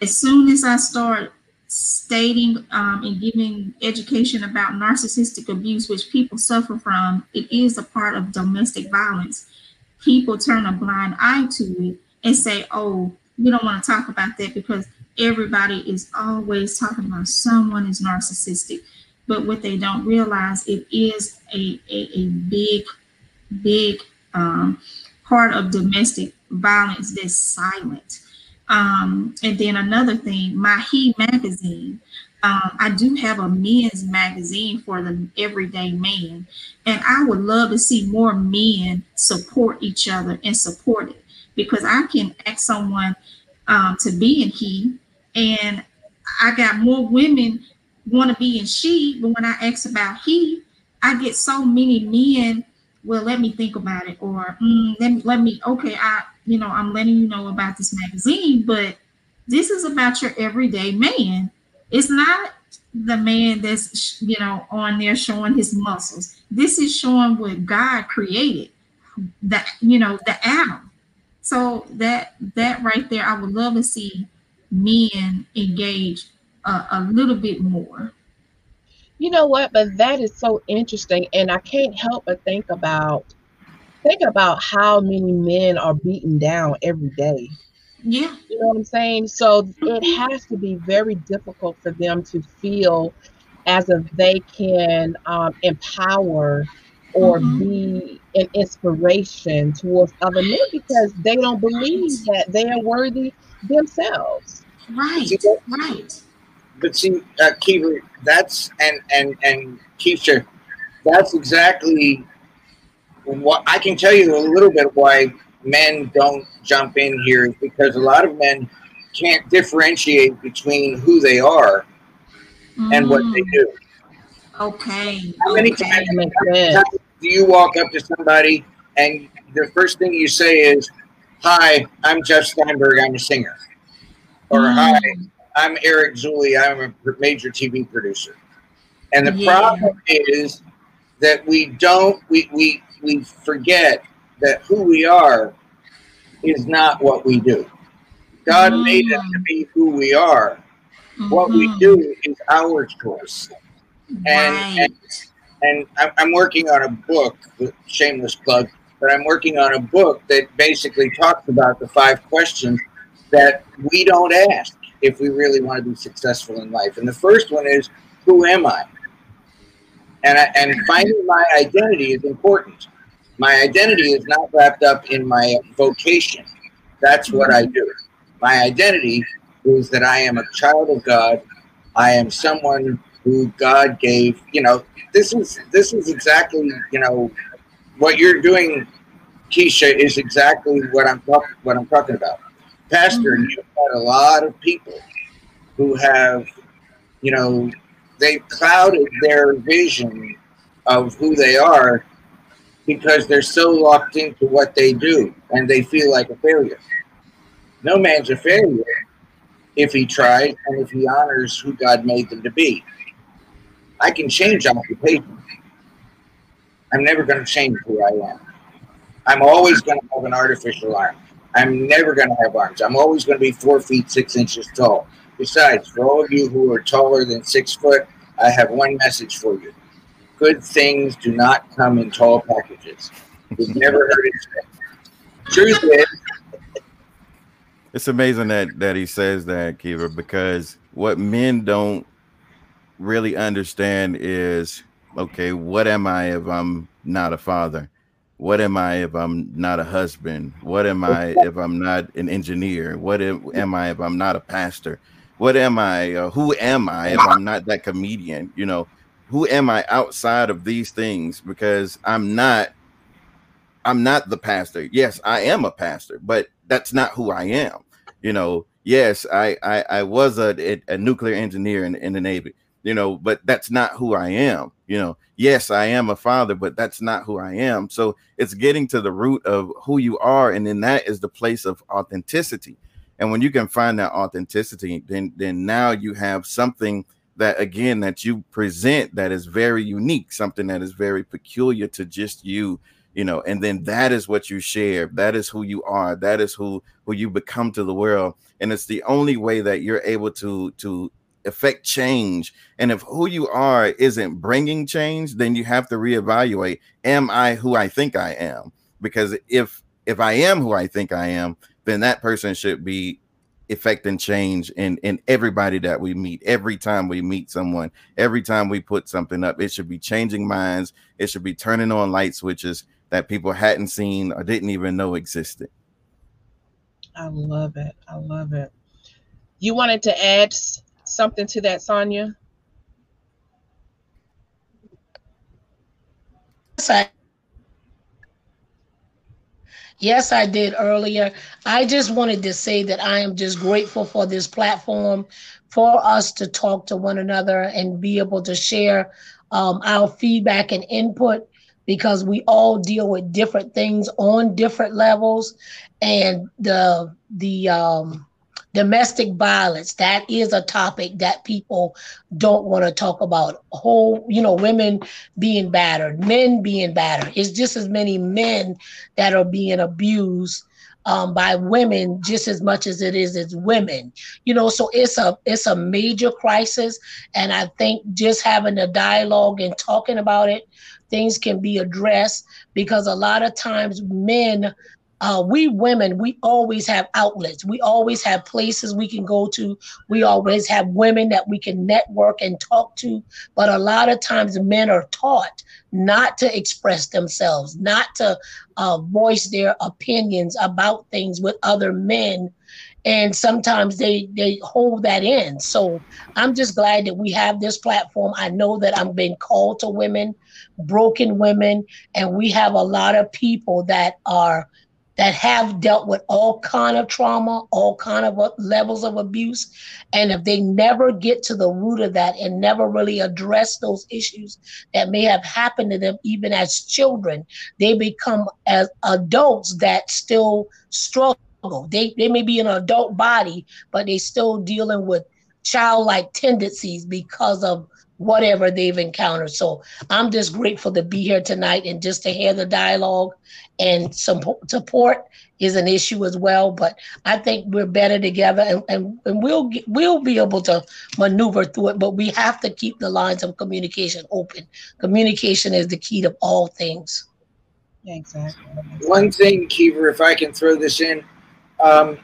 As soon as I start stating um, and giving education about narcissistic abuse, which people suffer from, it is a part of domestic violence. People turn a blind eye to it and say, oh, we don't want to talk about that because everybody is always talking about someone is narcissistic. But what they don't realize, it is a, a, a big, big um, part of domestic violence that's silent. Um, and then another thing, my He magazine. Um, I do have a men's magazine for the everyday man, and I would love to see more men support each other and support it because I can ask someone um, to be in He, and I got more women want to be in She, but when I ask about He, I get so many men well, let me think about it, or mm, let me let me okay, I you know I'm letting you know about this magazine, but this is about your everyday man. It's not the man that's you know on there showing his muscles. This is showing what God created, that you know the Adam. So that that right there, I would love to see men engage a, a little bit more. You know what? But that is so interesting, and I can't help but think about think about how many men are beaten down every day. Yeah. You know what I'm saying? So it has to be very difficult for them to feel as if they can um, empower or mm-hmm. be an inspiration towards other men because they don't believe that they are worthy themselves. Right, right but see, uh, Kiva, that's and and and Keisha, that's exactly what I can tell you a little bit why men don't jump in here is because a lot of men can't differentiate between who they are mm. and what they do. Okay. How many okay. times, times do you walk up to somebody and the first thing you say is, "Hi, I'm Jeff Steinberg. I'm a singer," or mm. "Hi, I'm Eric Zuley. I'm a major TV producer. And the yeah. problem is that we don't, we, we, we forget that who we are is not what we do. God mm. made us to be who we are. Mm-hmm. What we mm-hmm. do is our choice. And, right. and, and I'm working on a book, shameless plug, but I'm working on a book that basically talks about the five questions that we don't ask if we really want to be successful in life. And the first one is, who am I? And, I, and finding my identity is important. My identity is not wrapped up in my vocation. That's what I do. My identity is that I am a child of God. I am someone who God gave. You know, this is this is exactly you know what you're doing, Keisha, is exactly what I'm talking what I'm talking about. Pastor, mm-hmm. you've got a lot of people who have, you know, they've clouded their vision of who they are because they're so locked into what they do and they feel like a failure. No man's a failure if he tries and if he honors who God made them to be. I can change occupation. I'm never going to change who I am. I'm always going to have an artificial arm. I'm never going to have arms. I'm always going to be four feet six inches tall. Besides, for all of you who are taller than six foot, I have one message for you. Good things do not come in tall packages. We've never heard it said. Truth is, it's amazing that that he says that, Kiva, because what men don't really understand is okay, what am I if I'm not a father? what am I if I'm not a husband? What am I if I'm not an engineer? What am I if I'm not a pastor? What am I? Uh, who am I if I'm not that comedian? You know, who am I outside of these things? Because I'm not. I'm not the pastor. Yes, I am a pastor, but that's not who I am. You know, yes, I I, I was a, a nuclear engineer in, in the Navy. You know, but that's not who I am. You know, yes, I am a father, but that's not who I am. So it's getting to the root of who you are, and then that is the place of authenticity. And when you can find that authenticity, then then now you have something that again that you present that is very unique, something that is very peculiar to just you, you know, and then that is what you share. That is who you are. That is who who you become to the world. And it's the only way that you're able to to affect change. And if who you are isn't bringing change, then you have to reevaluate am I who I think I am? Because if if I am who I think I am, then that person should be effecting change in in everybody that we meet. Every time we meet someone every time we put something up it should be changing minds. It should be turning on light switches that people hadn't seen or didn't even know existed. I love it. I love it. You wanted to add something to that sonia yes, I, Yes, I did earlier. I just wanted to say that I am just grateful for this platform, for us to talk to one another and be able to share um, our feedback and input because we all deal with different things on different levels, and the the um, domestic violence that is a topic that people don't want to talk about. Whole you know women being battered men being battered. It's just as many men that are being abused um, by women just as much as it is as women. You know so it's a it's a major crisis and i think just having a dialogue and talking about it things can be addressed because a lot of times men uh, we women, we always have outlets. We always have places we can go to. We always have women that we can network and talk to. But a lot of times, men are taught not to express themselves, not to uh, voice their opinions about things with other men. And sometimes they they hold that in. So I'm just glad that we have this platform. I know that I'm being called to women, broken women, and we have a lot of people that are that have dealt with all kind of trauma, all kind of levels of abuse. And if they never get to the root of that and never really address those issues that may have happened to them even as children, they become as adults that still struggle. They, they may be an adult body, but they still dealing with childlike tendencies because of whatever they've encountered. So I'm just grateful to be here tonight and just to hear the dialogue and some support is an issue as well. But I think we're better together and, and, and we'll we'll be able to maneuver through it. But we have to keep the lines of communication open. Communication is the key to all things. exactly. One thing, Kiva, if I can throw this in, um,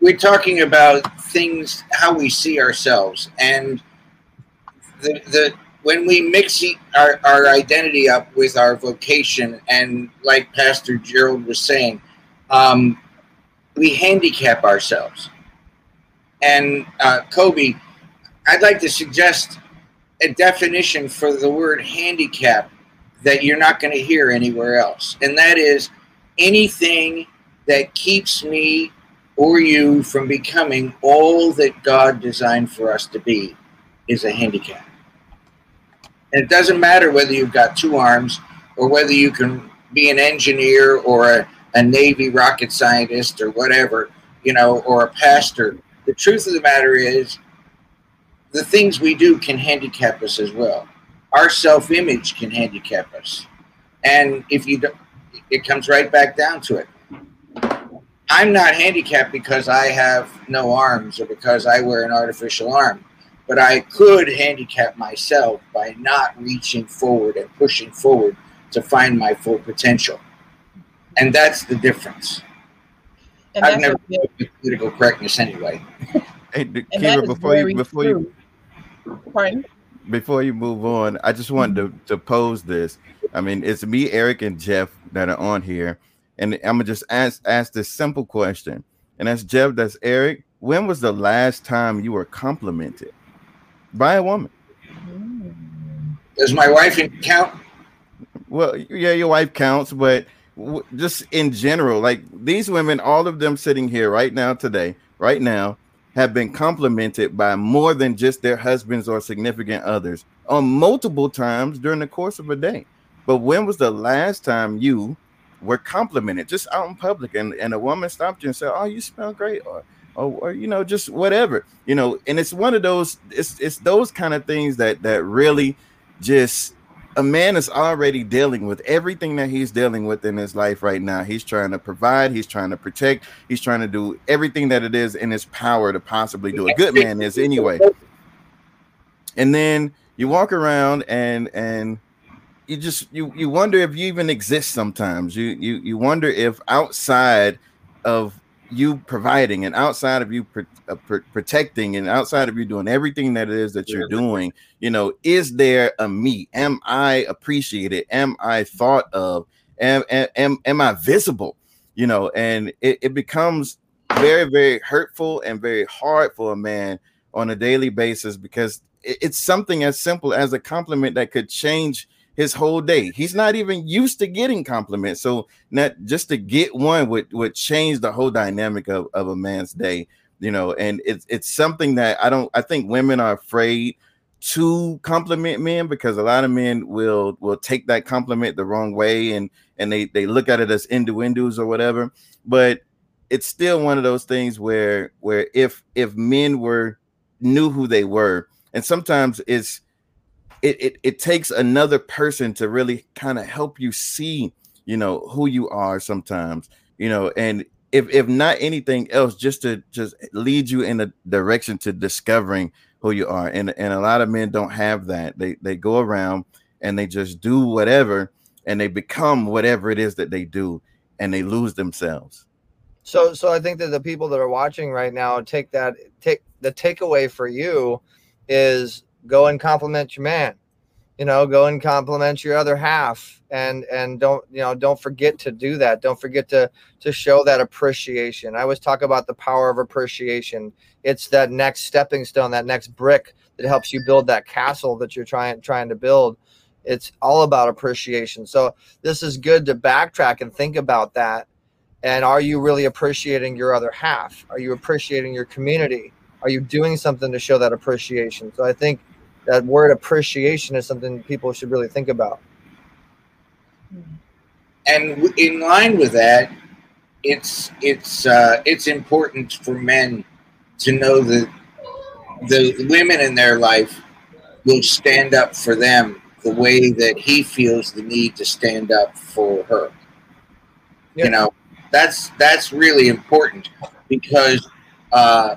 we're talking about things how we see ourselves and the, the when we mix our, our identity up with our vocation, and like Pastor Gerald was saying, um, we handicap ourselves. And uh, Kobe, I'd like to suggest a definition for the word handicap that you're not going to hear anywhere else. And that is anything that keeps me or you from becoming all that God designed for us to be is a handicap. And it doesn't matter whether you've got two arms or whether you can be an engineer or a, a Navy rocket scientist or whatever, you know, or a pastor. The truth of the matter is, the things we do can handicap us as well. Our self image can handicap us. And if you don't, it comes right back down to it. I'm not handicapped because I have no arms or because I wear an artificial arm but I could handicap myself by not reaching forward and pushing forward to find my full potential. And that's the difference. And I've never been with political correctness anyway. Hey, Kira, before you before true. you Pardon? before you move on, I just wanted to, to pose this. I mean, it's me, Eric, and Jeff that are on here, and I'm gonna just ask ask this simple question. And that's Jeff, that's Eric. When was the last time you were complimented? By a woman. Does my wife count? Well, yeah, your wife counts, but w- just in general, like these women, all of them sitting here right now, today, right now, have been complimented by more than just their husbands or significant others on multiple times during the course of a day. But when was the last time you were complimented just out in public and, and a woman stopped you and said, Oh, you smell great, or or, or you know just whatever you know and it's one of those it's it's those kind of things that that really just a man is already dealing with everything that he's dealing with in his life right now. He's trying to provide, he's trying to protect, he's trying to do everything that it is in his power to possibly do. A good man is anyway. And then you walk around and and you just you you wonder if you even exist sometimes. You you you wonder if outside of you providing and outside of you uh, pr- protecting and outside of you doing everything that it is that you're doing you know is there a me? Am i appreciated? Am i thought of? Am am, am i visible? You know and it, it becomes very very hurtful and very hard for a man on a daily basis because it, it's something as simple as a compliment that could change his whole day. He's not even used to getting compliments. So not just to get one would would change the whole dynamic of, of a man's day, you know, and it's it's something that I don't I think women are afraid to compliment men because a lot of men will will take that compliment the wrong way and and they they look at it as innuendos or whatever. But it's still one of those things where where if if men were knew who they were, and sometimes it's it, it, it takes another person to really kind of help you see, you know, who you are sometimes, you know, and if if not anything else, just to just lead you in a direction to discovering who you are. And and a lot of men don't have that. They they go around and they just do whatever and they become whatever it is that they do and they lose themselves. So so I think that the people that are watching right now take that take the takeaway for you is go and compliment your man you know go and compliment your other half. And and don't you know don't forget to do that. Don't forget to to show that appreciation. I always talk about the power of appreciation. It's that next stepping stone that next brick that helps you build that castle that you're trying trying to build. It's all about appreciation. So this is good to backtrack and think about that. And are you really appreciating your other half? Are you appreciating your community? Are you doing something to show that appreciation? So i think that word appreciation is something people should really think about. And in line with that, it's it's uh, it's important for men to know that the women in their life will stand up for them the way that he feels the need to stand up for her. Yeah. You know, that's that's really important because uh,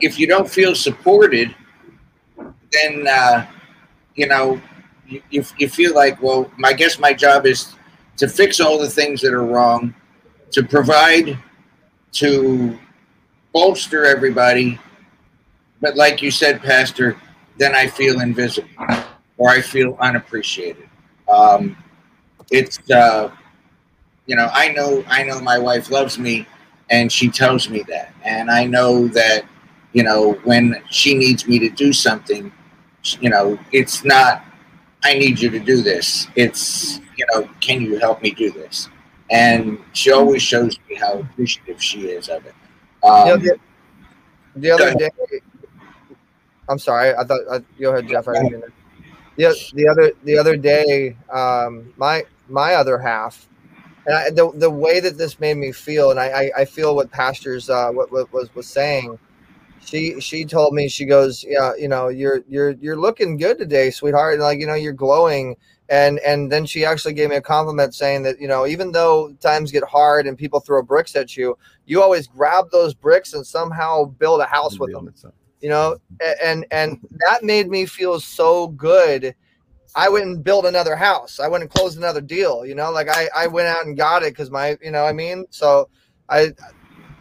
if you don't feel supported, then uh, you know you, you feel like well I guess my job is to fix all the things that are wrong, to provide, to bolster everybody. But like you said, Pastor, then I feel invisible or I feel unappreciated. Um, it's uh, you know I know I know my wife loves me, and she tells me that, and I know that you know when she needs me to do something, you know, it's not, I need you to do this. It's, you know, can you help me do this? And she always shows me how appreciative she is of it. Um, the, the, other day, I'm sorry, I thought, uh, go ahead, Jeff. I the, the other the other day, um, my my other half, and I, the the way that this made me feel, and I I, I feel what pastors uh, what, what was was saying she she told me she goes yeah you know you're you're you're looking good today sweetheart and like you know you're glowing. And and then she actually gave me a compliment saying that you know even though times get hard and people throw bricks at you you always grab those bricks and somehow build a house with them. you know and and that made me feel so good. I went and built another house. I went and closed another deal you know like i i went out and got it because my you know i mean? So i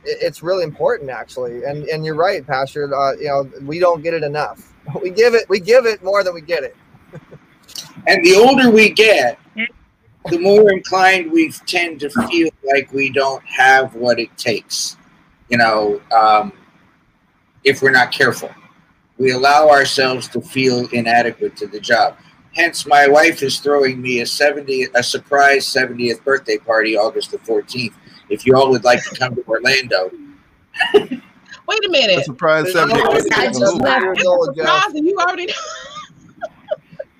it's really important actually. And and you're right pastor uh, you know we don't get it enough. We give it we give it more than we get it. And the older we get the more inclined we tend to feel like we don't have what it takes. You know um, if we're not careful. We allow ourselves to feel inadequate to the job. Hence my wife is throwing me a 70 a surprise 70th birthday party august the 14th if you all would like to come to Orlando. Wait a minute. A surprise seventy. I just left. Surprise, and you already.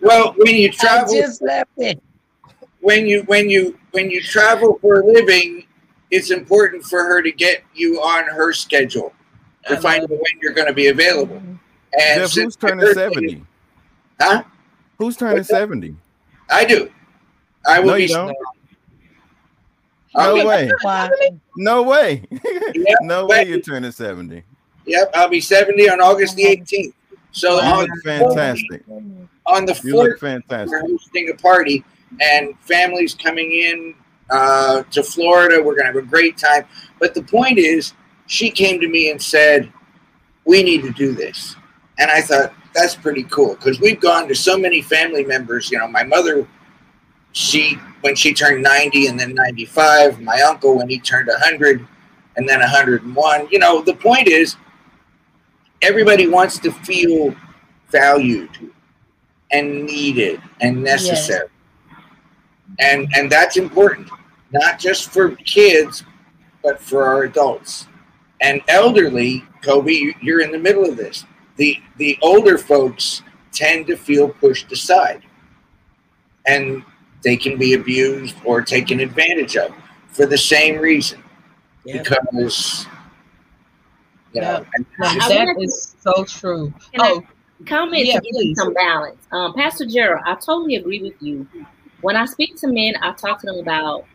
well, when you travel, I just left it. When you when you when you travel for a living, it's important for her to get you on her schedule to find out when you're going to be available. Mm-hmm. And Jeff, who's turning 70? Huh? Who's turning 70? I do. I will No, be. You. I'll No be- way. No way. Yep, no way you're turning 70. Yep, I'll be 70 on August the 18th. So You on look fantastic. on the You look fourth, fantastic. we're hosting a party, and families coming in uh, to Florida. We're gonna have a great time. But the point is, she came to me and said, "We need to do this," and I thought that's pretty cool because we've gone to so many family members. You know, my mother, she when she turned 90 and then 95. My uncle when he turned 100 and then 101. You know, the point is, everybody wants to feel valued and needed and necessary. And and that's important, not just for kids, but for our adults. And elderly, Kobe, you're in the middle of this. The the older folks tend to feel pushed aside. And they can be abused or taken advantage of for the same reason. Because you know, and No, that is so true. Can I Oh, comment yeah, to give you please. some balance. Um, Pastor Gerald, I totally agree with you. When I speak to men, I talk to them about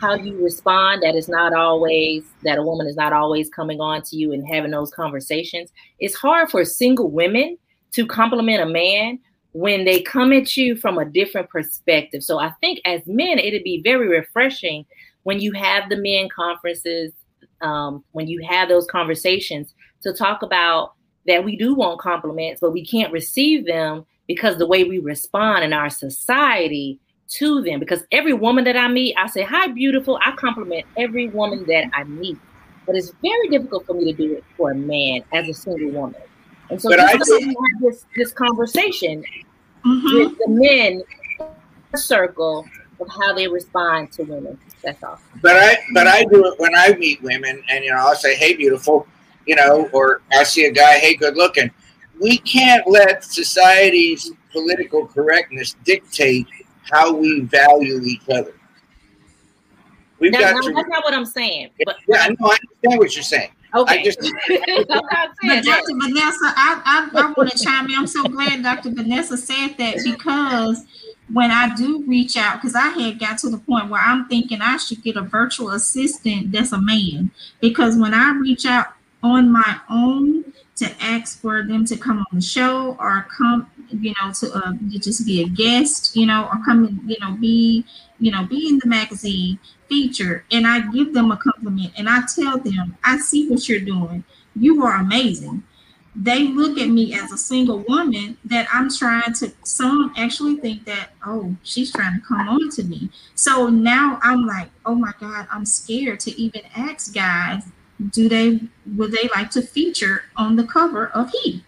how you respond. That is not always that a woman is not always coming on to you and having those conversations. It's hard for single women to compliment a man when they come at you from a different perspective. So I think as men, it'd be very refreshing when you have the men conferences, um, when you have those conversations to talk about that we do want compliments, but we can't receive them because the way we respond in our society to them. Because every woman that I meet, I say, Hi, beautiful. I compliment every woman that I meet. But it's very difficult for me to do it for a man as a single woman. And so But just I so we have this, this conversation Mm-hmm. with the men circle of how they respond to women. That's all. But I but I do it when I meet women, and you know I'll say, "Hey, beautiful," you know, or I see a guy, "Hey, good looking." We can't let society's political correctness dictate how we value each other. We've Now, got now, to. that's not what I'm saying. But Yeah, I know. I understand what you're saying. Okay. I just I'm not But. Dr. Vanessa, I, I, I want to chime in. I'm so glad Dr. Vanessa said that because when I do reach out, because I had got to the point where I'm thinking I should get a virtual assistant that's a man. Because when I reach out on my own to ask for them to come on the show or come, you know, to uh, just be a guest, you know, or come and, you know, be, you know, be in the magazine feature and I give them a compliment and I tell them, I see what you're doing. You are amazing. They look at me as a single woman that I'm trying to, some actually think that, oh, she's trying to come on to me. So now I'm like, oh my God, I'm scared to even ask guys, do they, would they like to feature on the cover of He?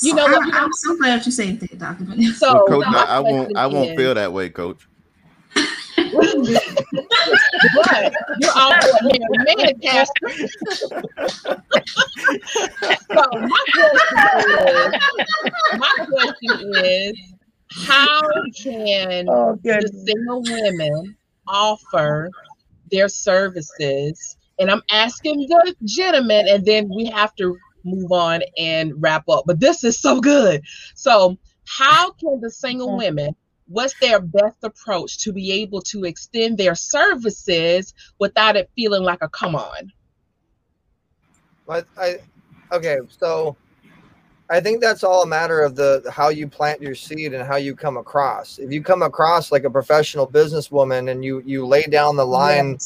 You So know? I, am so glad you said that, Dr. Vanessa. So, Well, coach, my I, I won't. I won't is- feel that way, coach. But you're all oh, for man, pastor. so my question is, my question is, how can Oh, the single women offer their services? And I'm asking the gentlemen, and then we have to move on and wrap up. But this is so good. So, how can the single mm. women? What's their best approach to be able to extend their services without it feeling like a come on? I, I okay, so I think that's all a matter of the how you plant your seed and how you come across. If you come across like a professional businesswoman and you you lay down the line,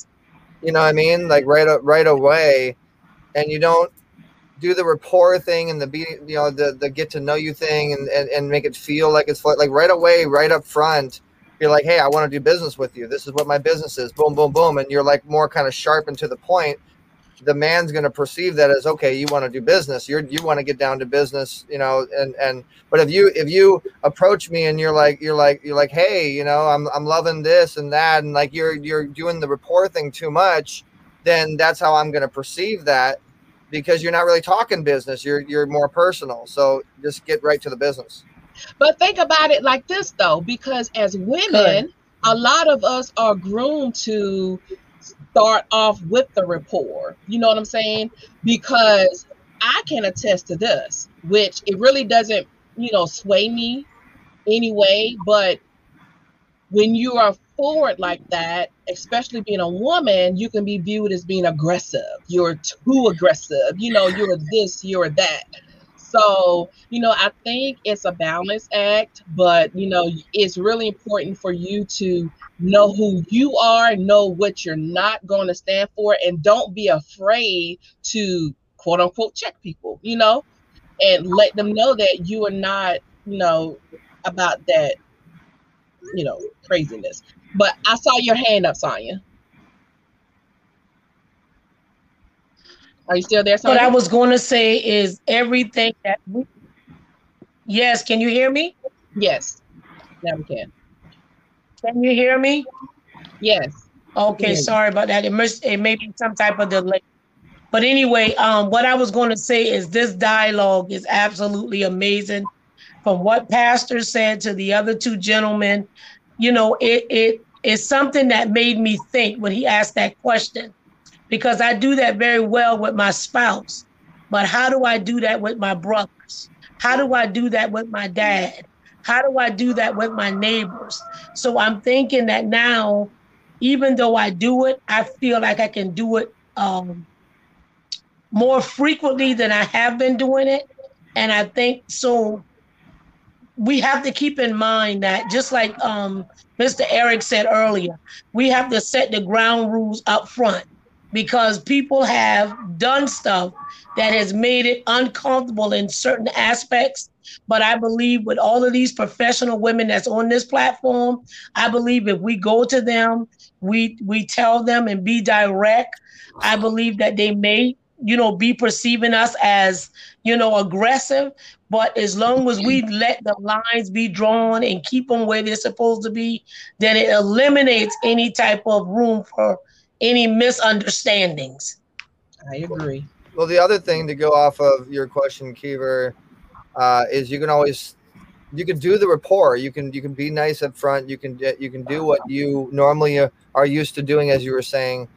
you know what I mean, like right right away, and you don't do the rapport thing and the be you know the the get to know you thing and and, and make it feel like it's like right away right up front you're like hey i want to do business with you. This is what my business is. Boom boom boom. And you're like more kind of sharp and to the point. The man's going to perceive that as okay you want to do business. You're you want to get down to business you know and and but if you if you approach me and you're like you're like you're like hey you know i'm i'm loving this and that and like you're you're doing the rapport thing too much then that's how i'm going to perceive that because you're not really talking business you're you're more personal so just get right to the business But think about it like this though, because as women, a lot of us are groomed to start off with the rapport. You know what I'm saying? Because I can attest to this, which it really doesn't, you know, sway me anyway. But when you are forward like that, especially being a woman, you can be viewed as being aggressive. You're too aggressive. You know, you're this, you're that. So, you know, I think it's a balance act, but, you know, it's really important for you to know who you are, know what you're not going to stand for, and don't be afraid to quote unquote check people, you know, and let them know that you are not, you know, about that, you know, craziness. But I saw your hand up, Sonia. Are you still there? Sonia? What I was going to say is everything that we. Yes, can you hear me? Yes, now we can. Can you hear me? Yes. Okay, sorry about that. It must it may be some type of delay. But anyway, um, what I was going to say is this dialogue is absolutely amazing. From what Pastor said to the other two gentlemen, you know, it it is something that made me think when he asked that question, because I do that very well with my spouse. But how do I do that with my brothers? How do I do that with my dad? How do I do that with my neighbors? So I'm thinking that now, even though I do it, I feel like I can do it um, more frequently than I have been doing it. And I think so. We have to keep in mind that just like um, Mr. Eric said earlier, we have to set the ground rules up front because people have done stuff that has made it uncomfortable in certain aspects. But I believe with all of these professional women that's on this platform, I believe if we go to them, we we tell them and be direct, I believe that they may you know, be perceiving us as, you know, aggressive. But as long as we let the lines be drawn and keep them where they're supposed to be, then it eliminates any type of room for any misunderstandings. I agree. Well, the other thing to go off of your question, Kiva, uh, is you can always you can do the rapport. You can you can be nice up front. You can you can do what you normally are used to doing, as you were saying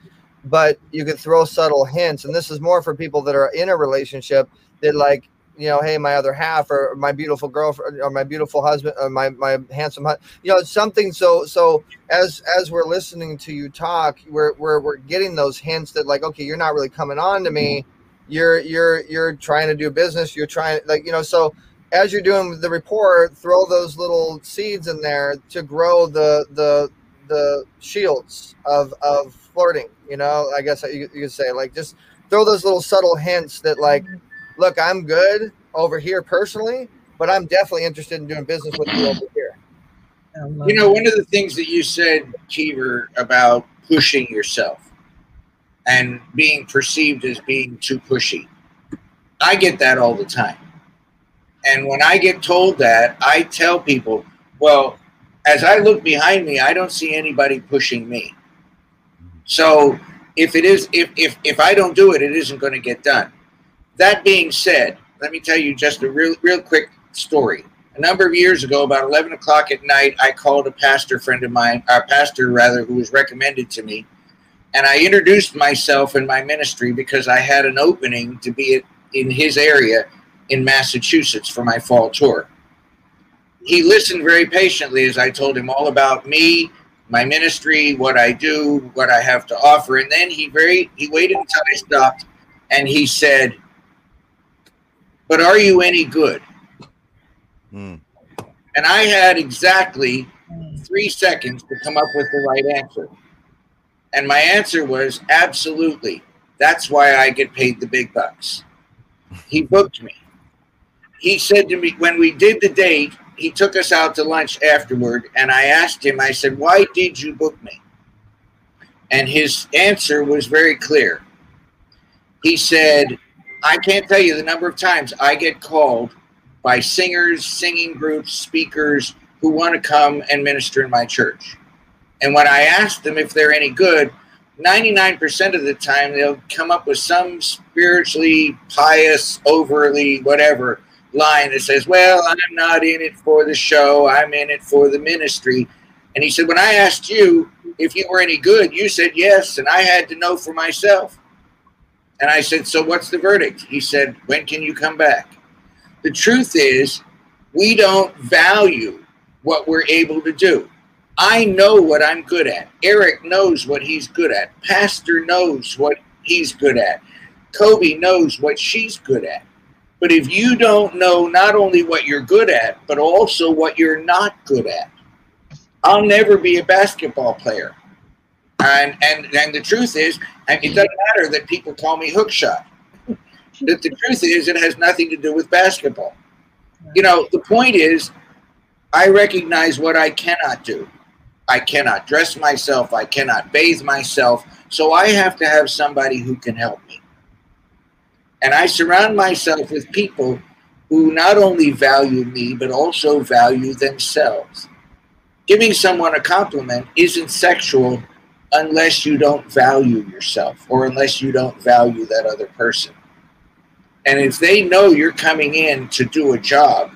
but you could throw subtle hints. And this is more for people that are in a relationship that like, you know, hey, my other half or my beautiful girlfriend or my beautiful husband or my, my handsome you know, something. So, so as, as we're listening to you talk, we're, we're, we're getting those hints that like, okay, you're not really coming on to me. You're, you're, you're trying to do business. You're trying like, you know, so as you're doing the report, throw those little seeds in there to grow the, the, the shields of, of flirting you know, I guess you, you could say like just throw those little subtle hints that like, look, I'm good over here personally, but I'm definitely interested in doing business with you over here. You know, one of the things that you said, Kiva, about pushing yourself and being perceived as being too pushy. I get that all the time. And when I get told that, I tell people, well, as I look behind me, I don't see anybody pushing me. So if it is, if, if, if I don't do it, it isn't going to get done. That being said, let me tell you just a real, real quick story. A number of years ago, about 11 o'clock at night, I called a pastor friend of mine, our pastor rather, who was recommended to me. And I introduced myself and my ministry because I had an opening to be in his area in Massachusetts for my fall tour. He listened very patiently as I told him all about me my ministry, what I do, what I have to offer. And then he very he waited until I stopped and he said, But are you any good? Mm. And I had exactly three seconds to come up with the right answer. And my answer was absolutely. That's why I get paid the big bucks. He booked me. He said to me when we did the date, he took us out to lunch afterward, and I asked him, I said, Why did you book me? And his answer was very clear. He said, I can't tell you the number of times I get called by singers, singing groups, speakers who want to come and minister in my church. And when I ask them if they're any good, 99% of the time they'll come up with some spiritually pious, overly whatever line that says, Well, I'm not in it for the show, I'm in it for the ministry. And he said, When I asked you if you were any good, you said yes, and I had to know for myself. And I said, So what's the verdict? He said, When can you come back? The truth is, we don't value what we're able to do. I know what I'm good at. Eric knows what he's good at. Pastor knows what he's good at. Kobe knows what she's good at. But if you don't know not only what you're good at, but also what you're not good at, I'll never be a basketball player. And and and the truth is, and it doesn't matter that people call me hookshot. that the truth is, it has nothing to do with basketball. You know, the point is, I recognize what I cannot do. I cannot dress myself. I cannot bathe myself. So I have to have somebody who can help me. And I surround myself with people who not only value me, but also value themselves. Giving someone a compliment isn't sexual unless you don't value yourself or unless you don't value that other person. And if they know you're coming in to do a job,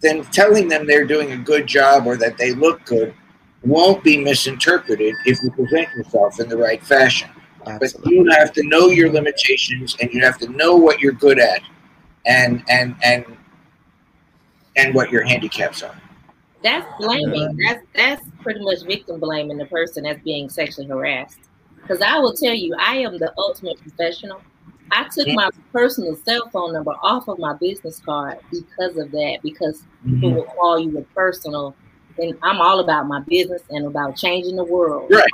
then telling them they're doing a good job or that they look good won't be misinterpreted if you present yourself in the right fashion. Absolutely. But you have to know your limitations and you have to know what you're good at and and and and what your handicaps are. That's blaming. That's that's pretty much victim blaming the person that's being sexually harassed. Because I will tell you, I am the ultimate professional. I took my personal cell phone number off of my business card because of that, because mm-hmm. people will call you a personal. And I'm all about my business and about changing the world. Right.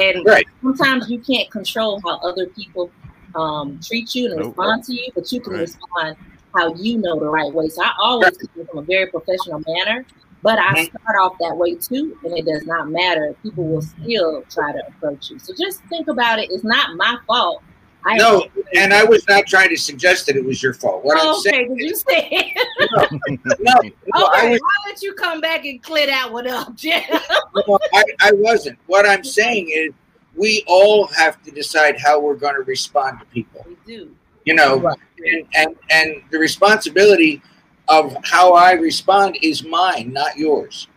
And right. sometimes you can't control how other people um, treat you and nope. respond to you, but you can right. respond how you know the right way. So I always right. from a very professional manner, but I mm-hmm. start off that way too, and it does not matter. People will still try to approach you. So just think about it. It's not my fault. I no, and I was not trying to suggest that it was your fault. What oh, I'm saying, okay, did you say? no, no, no, okay, I was, why don't you come back and clear that one up, Jim? no, I, I wasn't. What I'm saying is, we all have to decide how we're going to respond to people. We do. You know, right. and, and and the responsibility of how I respond is mine, not yours.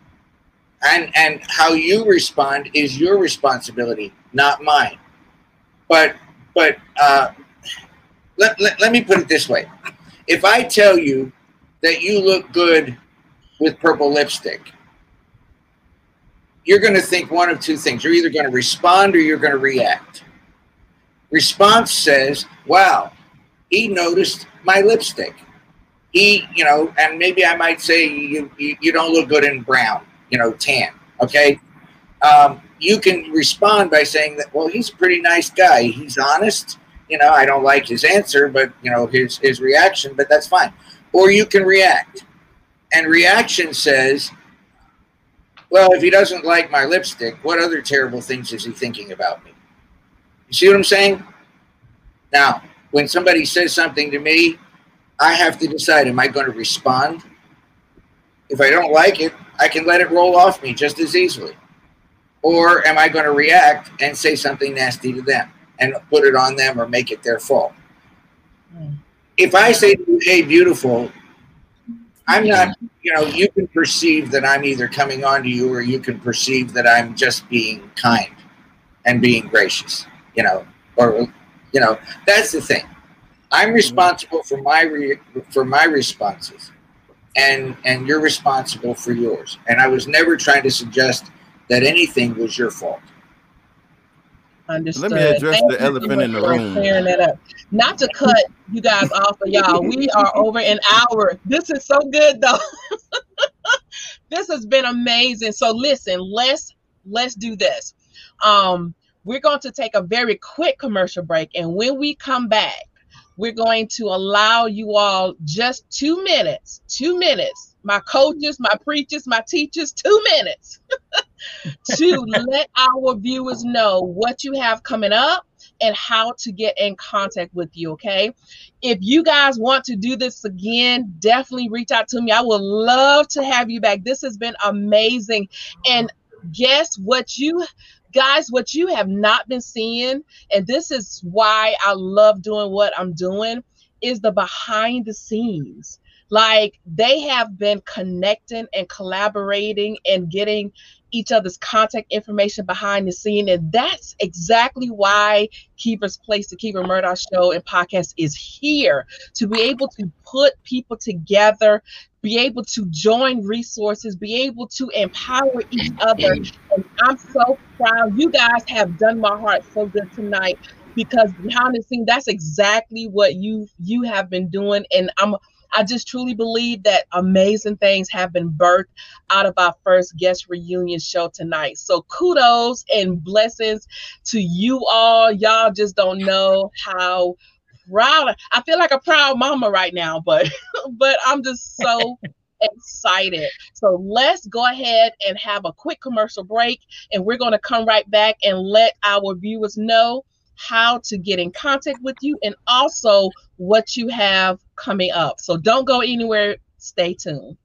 And and how you respond is your responsibility, not mine. But but uh, let, let, let me put it this way. If I tell you that you look good with purple lipstick, you're going to think one of two things. You're either going to respond or you're going to react. Response says, wow, he noticed my lipstick. He, you know, and maybe I might say you, you, you don't look good in brown, you know, tan. Okay. Um, you can respond by saying that, well, he's a pretty nice guy. He's honest. You know, I don't like his answer, but you know, his his reaction, but that's fine. Or you can react. And reaction says, well, if he doesn't like my lipstick, what other terrible things is he thinking about me? You see what I'm saying? Now, when somebody says something to me, I have to decide am I going to respond? If I don't like it, I can let it roll off me just as easily. Or am I going to react and say something nasty to them and put it on them or make it their fault? Mm. If I say, hey, beautiful, I'm not, you know, you can perceive that I'm either coming on to you or you can perceive that I'm just being kind and being gracious, you know, or, you know, that's the thing. I'm responsible for my re- for my responses, and and you're responsible for yours. And I was never trying to suggest that anything was your fault. Understood. Let me address Thank the elephant in the room. Clearing that up. Not to cut you guys off of y'all. We are over an hour. This is so good though. this has been amazing. So listen, let's let's do this. Um, we're going to take a very quick commercial break, and when we come back, we're going to allow you all just two minutes, two minutes. My coaches, my preachers, my teachers, two minutes to let our viewers know what you have coming up and how to get in contact with you. Okay. If you guys want to do this again, definitely reach out to me. I would love to have you back. This has been amazing. And guess what you guys what you have not been seeing and this is why i love doing what i'm doing is the behind the scenes like they have been connecting and collaborating and getting each other's contact information behind the scene. And that's exactly why Kiva's Place, the Kiva Murdoch Show and podcast is here to be able to put people together, be able to join resources, be able to empower each other. And I'm so proud. You guys have done my heart so good tonight because behind the scene, that's exactly what you you have been doing. And I'm I just truly believe that amazing things have been birthed out of our first guest reunion show tonight. So kudos and blessings to you all. Y'all just don't know how proud I feel like a proud mama right now, but but I'm just so excited. So let's go ahead and have a quick commercial break and we're going to come right back and let our viewers know how to get in contact with you and also what you have coming up. So don't go anywhere. Stay tuned.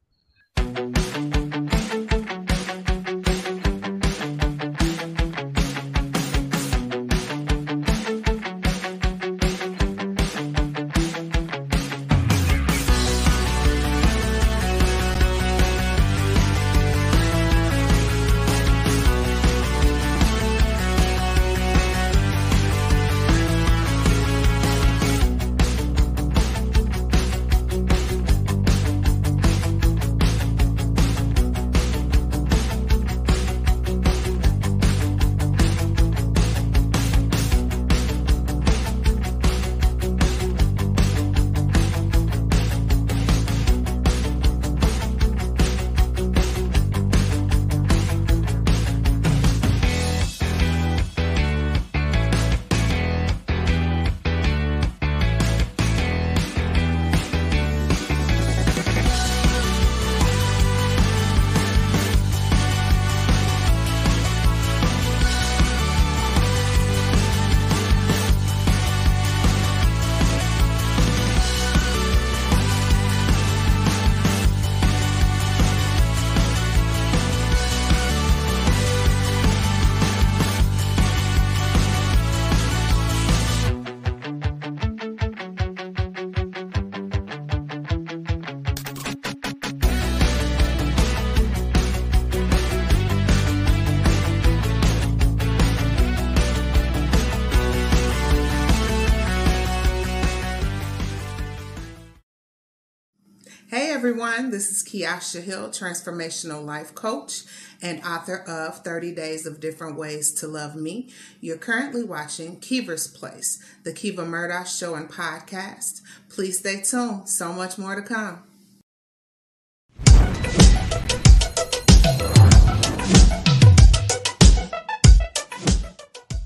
This is Kiasha Hill, transformational life coach and author of 30 Days of Different Ways to Love Me. You're currently watching Kiva's Place, the Kiva Murdoch Show and podcast. Please stay tuned, so much more to come.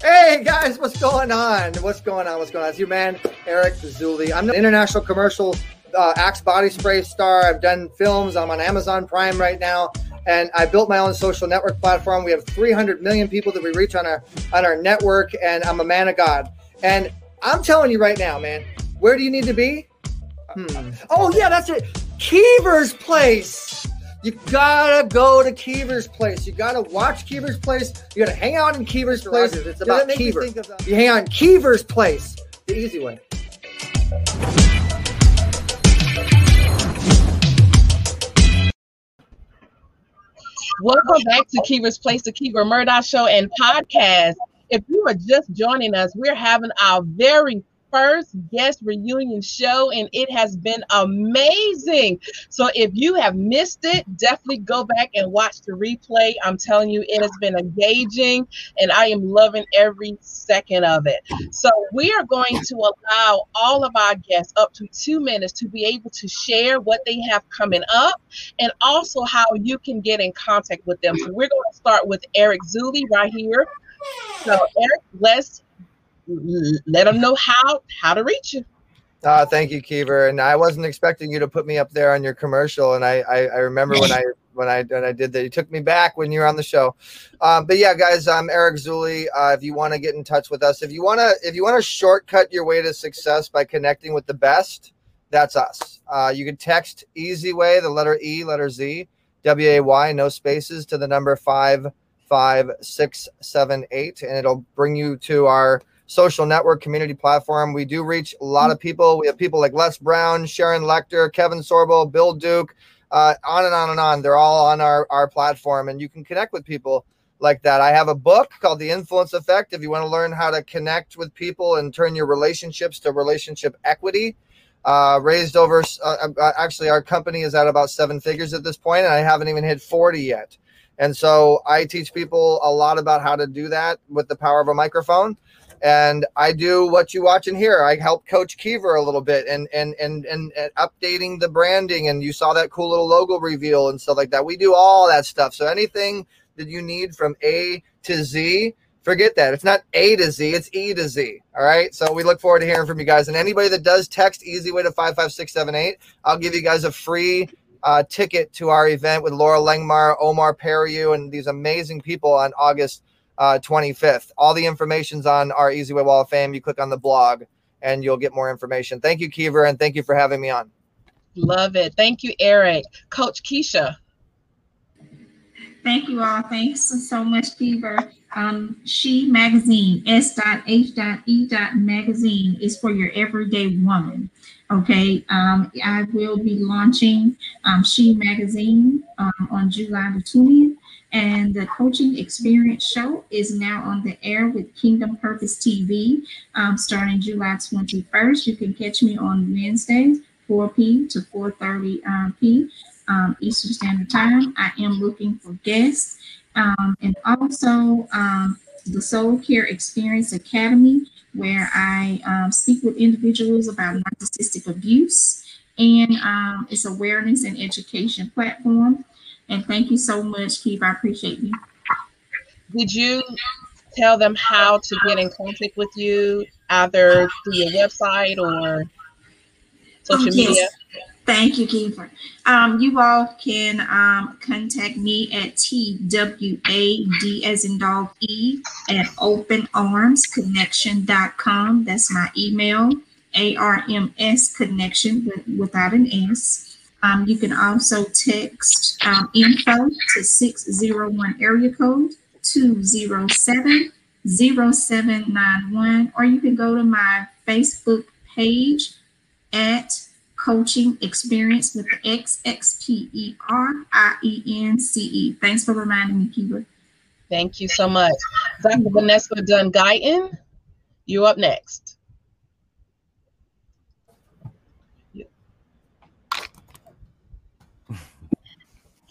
Hey guys, what's going on? What's going on? What's going on? It's your man, Eric Zuley. I'm the international commercial uh, Axe body spray star. I've done films. I'm on Amazon Prime right now, and I built my own social network platform. We have 300 million people that we reach on our on our network, and I'm a man of God. And I'm telling you right now, man, where do you need to be? Hmm. Oh yeah, that's it. Kiva's place. You gotta go to Kiva's place. You gotta watch Kiva's place. You gotta hang out in Kiva's place. It's about Kiva. You hang out in Kiva's place. The easy way. Welcome back to Kiva's Place, the Kiva Murdoch Show and podcast. If you are just joining us, we're having our very first guest reunion show, and it has been amazing. So if you have missed it, definitely go back and watch the replay. I'm telling you, it has been engaging, and I am loving every second of it. So we are going to allow all of our guests up to two minutes to be able to share what they have coming up and also how you can get in contact with them. So we're going to start with Eric Zuley right here. So Eric, let's let them know how how to reach you. Uh, thank you, Kiva. And I wasn't expecting you to put me up there on your commercial. And I, I, I remember when I when I when I did that, you took me back when you were on the show. Um, but yeah, guys, I'm Eric Zuley. Uh, if you want to get in touch with us, if you want to if you want to shortcut your way to success by connecting with the best, that's us. Uh, you can text Easy Way, the letter E, letter Z, W A Y, no spaces, to the number five five six seven eight, and it'll bring you to our social network community platform. We do reach a lot of people. We have people like Les Brown, Sharon Lechter, Kevin Sorbo, Bill Duke, uh, on and on and on. They're all on our, our platform, and you can connect with people like that. I have a book called The Influence Effect. If you want to learn how to connect with people and turn your relationships to relationship equity, uh, raised over, uh, uh, actually, our company is at about seven figures at this point, and I haven't even hit 40 yet. And so I teach people a lot about how to do that with the power of a microphone. And I do what you watch and hear. I help coach Kiva a little bit and, and and and updating the branding. And you saw that cool little logo reveal and stuff like that. We do all that stuff. So anything that you need from A to Z, forget that. It's not A to Z, it's E to Z. All right. So we look forward to hearing from you guys. And anybody that does text Easy Way to 55678, I'll give you guys a free uh, ticket to our event with Loral Langemeier, Omar Periu, and these amazing people on August uh, 25th. All the information's on our Easy Way Wall of Fame. You click on the blog and you'll get more information. Thank you, Kiva, and thank you for having me on. Love it. Thank you, Eric. Coach Keisha. Thank you all. Thanks so much, Kiva. Um, she Magazine, S.H.E. Magazine is for your everyday woman. Okay, um, I will be launching um, She Magazine um, on July the 20th, and the Coaching Experience Show is now on the air with Kingdom Purpose TV um, starting July 21st. You can catch me on Wednesdays, 4 p to 4.30 um, p um, Eastern Standard Time. I am looking for guests. and also the Soul Care Experience Academy where I um, speak with individuals about narcissistic abuse. And um, it's awareness and education platform. And thank you so much, Keith. I appreciate you. Did you tell them how to get in contact with you, either through your website or social oh, yes. media? Thank you, Kiva. Um, you all can um, contact me at TWAD as in dog E at openarmsconnection.com. That's my email, ARMS connection without an S. Um, you can also text um, info to 601 area code 207 0791, or you can go to my Facebook page at coaching experience with the X X P E R I E N C E. Thanks for reminding me, Kiva. Thank you so much. Dr. Vanessa Dunn Guyton, you up next.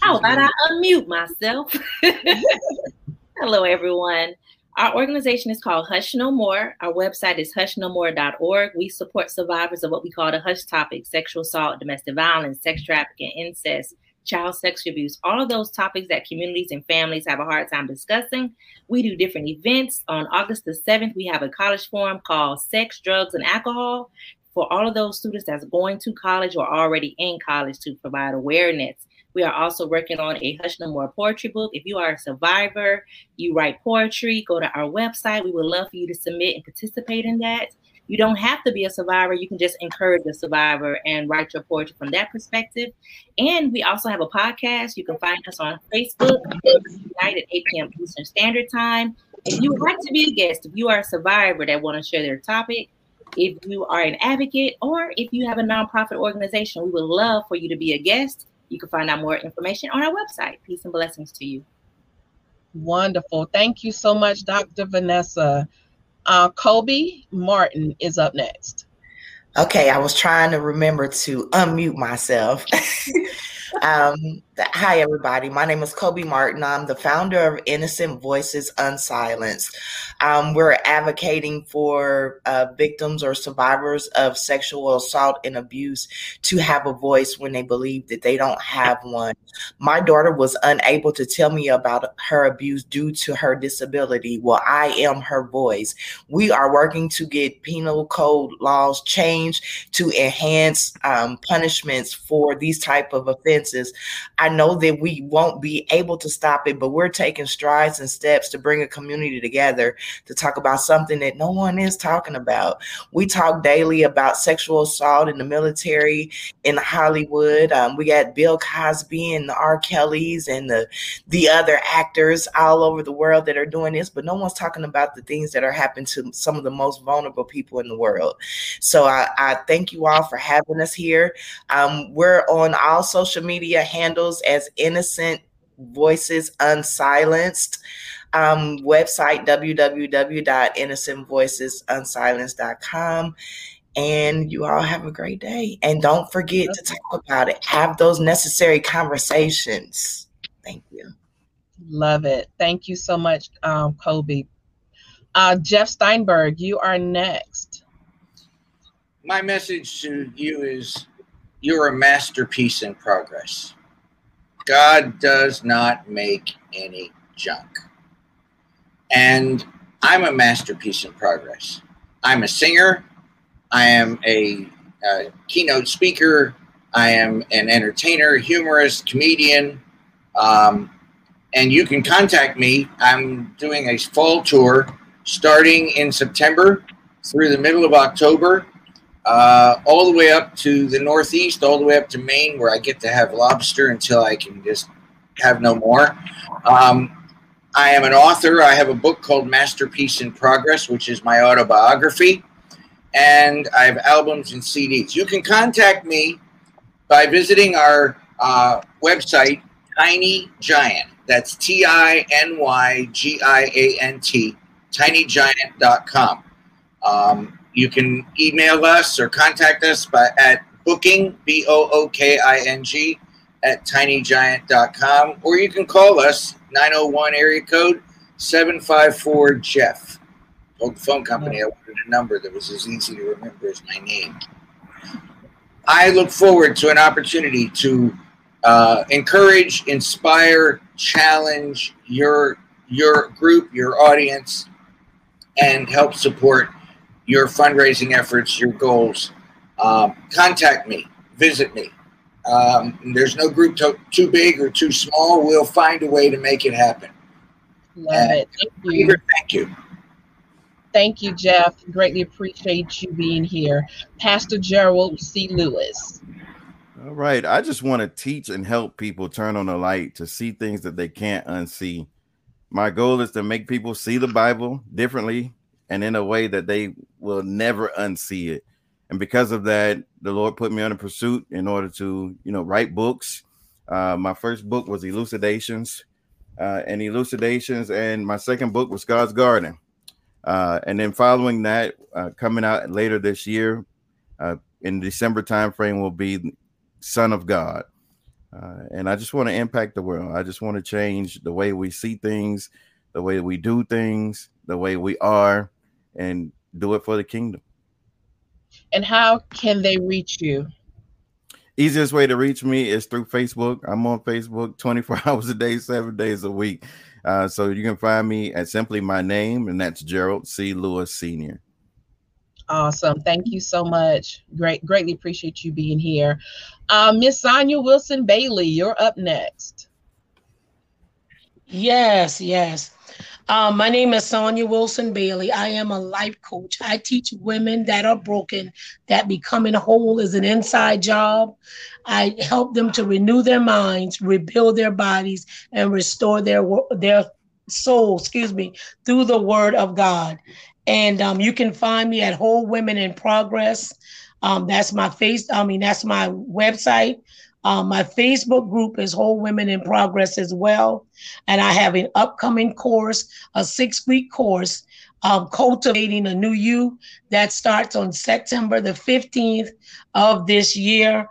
Oh, How about I unmute myself? Hello, everyone. Our organization is called Hush No More. Our website is hushnomore.org. We support survivors of what we call the hush topics sexual assault, domestic violence, sex trafficking, incest, child sexual abuse, all of those topics that communities and families have a hard time discussing. We do different events. On August the 7th, we have a college forum called Sex, Drugs, and Alcohol for all of those students that's going to college or already in college to provide awareness. We are also working on a Hush No More poetry book. If you are a survivor, you write poetry, go to our website. We would love for you to submit and participate in that. You don't have to be a survivor. You can just encourage a survivor and write your poetry from that perspective. And we also have a podcast. You can find us on Facebook tonight at 8 p.m. Eastern Standard Time. If you would like to be a guest, if you are a survivor that want to share their topic, if you are an advocate, or if you have a nonprofit organization, we would love for you to be a guest. You can find out more information on our website. Peace and blessings to you. Wonderful. Thank you so much, Dr. Vanessa. Uh, Kobe Martin is up next. Okay, I was trying to remember to unmute myself. Um, hi, everybody. My name is Kobe Martin. I'm the founder of Innocent Voices Unsilenced. Um, we're advocating for uh, victims or survivors of sexual assault and abuse to have a voice when they believe that they don't have one. My daughter was unable to tell me about her abuse due to her disability. Well, I am her voice. We are working to get penal code laws changed to enhance um, punishments for these type of offenses. I I know that we won't be able to stop it, but we're taking strides and steps to bring a community together to talk about something that no one is talking about. We talk daily about sexual assault in the military, in Hollywood. Um, we got Bill Cosby and the R. Kellys and the the other actors all over the world that are doing this, but no one's talking about the things that are happening to some of the most vulnerable people in the world. So I, I thank you all for having us here. Um, we're on all social media handles as Innocent Voices Unsilenced. Um, website www.innocentvoicesunsilenced.com. And you all have a great day. And don't forget to talk about it. Have those necessary conversations. Thank you. Love it. Thank you so much, um, Kobe. Uh, Jeff Steinberg, you are next. My message to you is you're a masterpiece in progress. God does not make any junk. And I'm a masterpiece in progress. I'm a singer. I am a, a keynote speaker. I am an entertainer, humorist, comedian. Um, and you can contact me. I'm doing a fall tour starting in September through the middle of October uh, all the way up to the Northeast, all the way up to Maine, where I get to have lobster until I can just have no more. Um, I am an author. I have a book called Masterpiece in Progress, which is my autobiography. And I have albums and CDs. You can contact me by visiting our uh, website, Tiny Giant. That's T I N Y G I A N T, tinygiant.com. Um, you can email us or contact us by, at booking, B O O K I N G, at tinygiant.com, or you can call us 901 area code 754 Jeff. Old phone company, I wanted a number that was as easy to remember as my name. I look forward to an opportunity to uh, encourage, inspire, challenge your your group, your audience, and help support your fundraising efforts, your goals, um, contact me, visit me. Um, there's no group to, too big or too small. We'll find a way to make it happen. Love and it. Thank you. Thank you. Thank you, Jeff. Greatly appreciate you being here. Pastor Gerald C. Lewis. All right. I just want to teach and help people turn on the light to see things that they can't unsee. My goal is to make people see the Bible differently and in a way that they will never unsee it. And because of that, the Lord put me on a pursuit in order to, you know, write books. Uh, my first book was Elucidations, uh, and Elucidations, and my second book was God's Garden. Uh, and then following that, uh, coming out later this year, uh, in December timeframe, will be Son of God. Uh, and I just want to impact the world. I just want to change the way we see things, the way we do things, the way we are, and do it for the kingdom. And how can they reach you? Easiest way to reach me is through Facebook. I'm on Facebook 24 hours a day, seven days a week. Uh, so you can find me at simply my name, and that's Gerald C. Lewis Sr. Awesome. Thank you so much. Great, greatly appreciate you being here. Uh, Miss Sonia Wilson Bailey, you're up next. Yes, yes. Um, my name is Sonia Wilson Bailey. I am a life coach. I teach women that are broken that becoming whole is an inside job. I help them to renew their minds, rebuild their bodies, and restore their their soul. Excuse me, through the Word of God. And um, you can find me at Whole Women in Progress. Um, that's my face. I mean, that's my website. Um, my Facebook group is Whole Women in Progress as well. And I have an upcoming course, a six week course, um, Cultivating a New You, that starts on September the 15th of this year.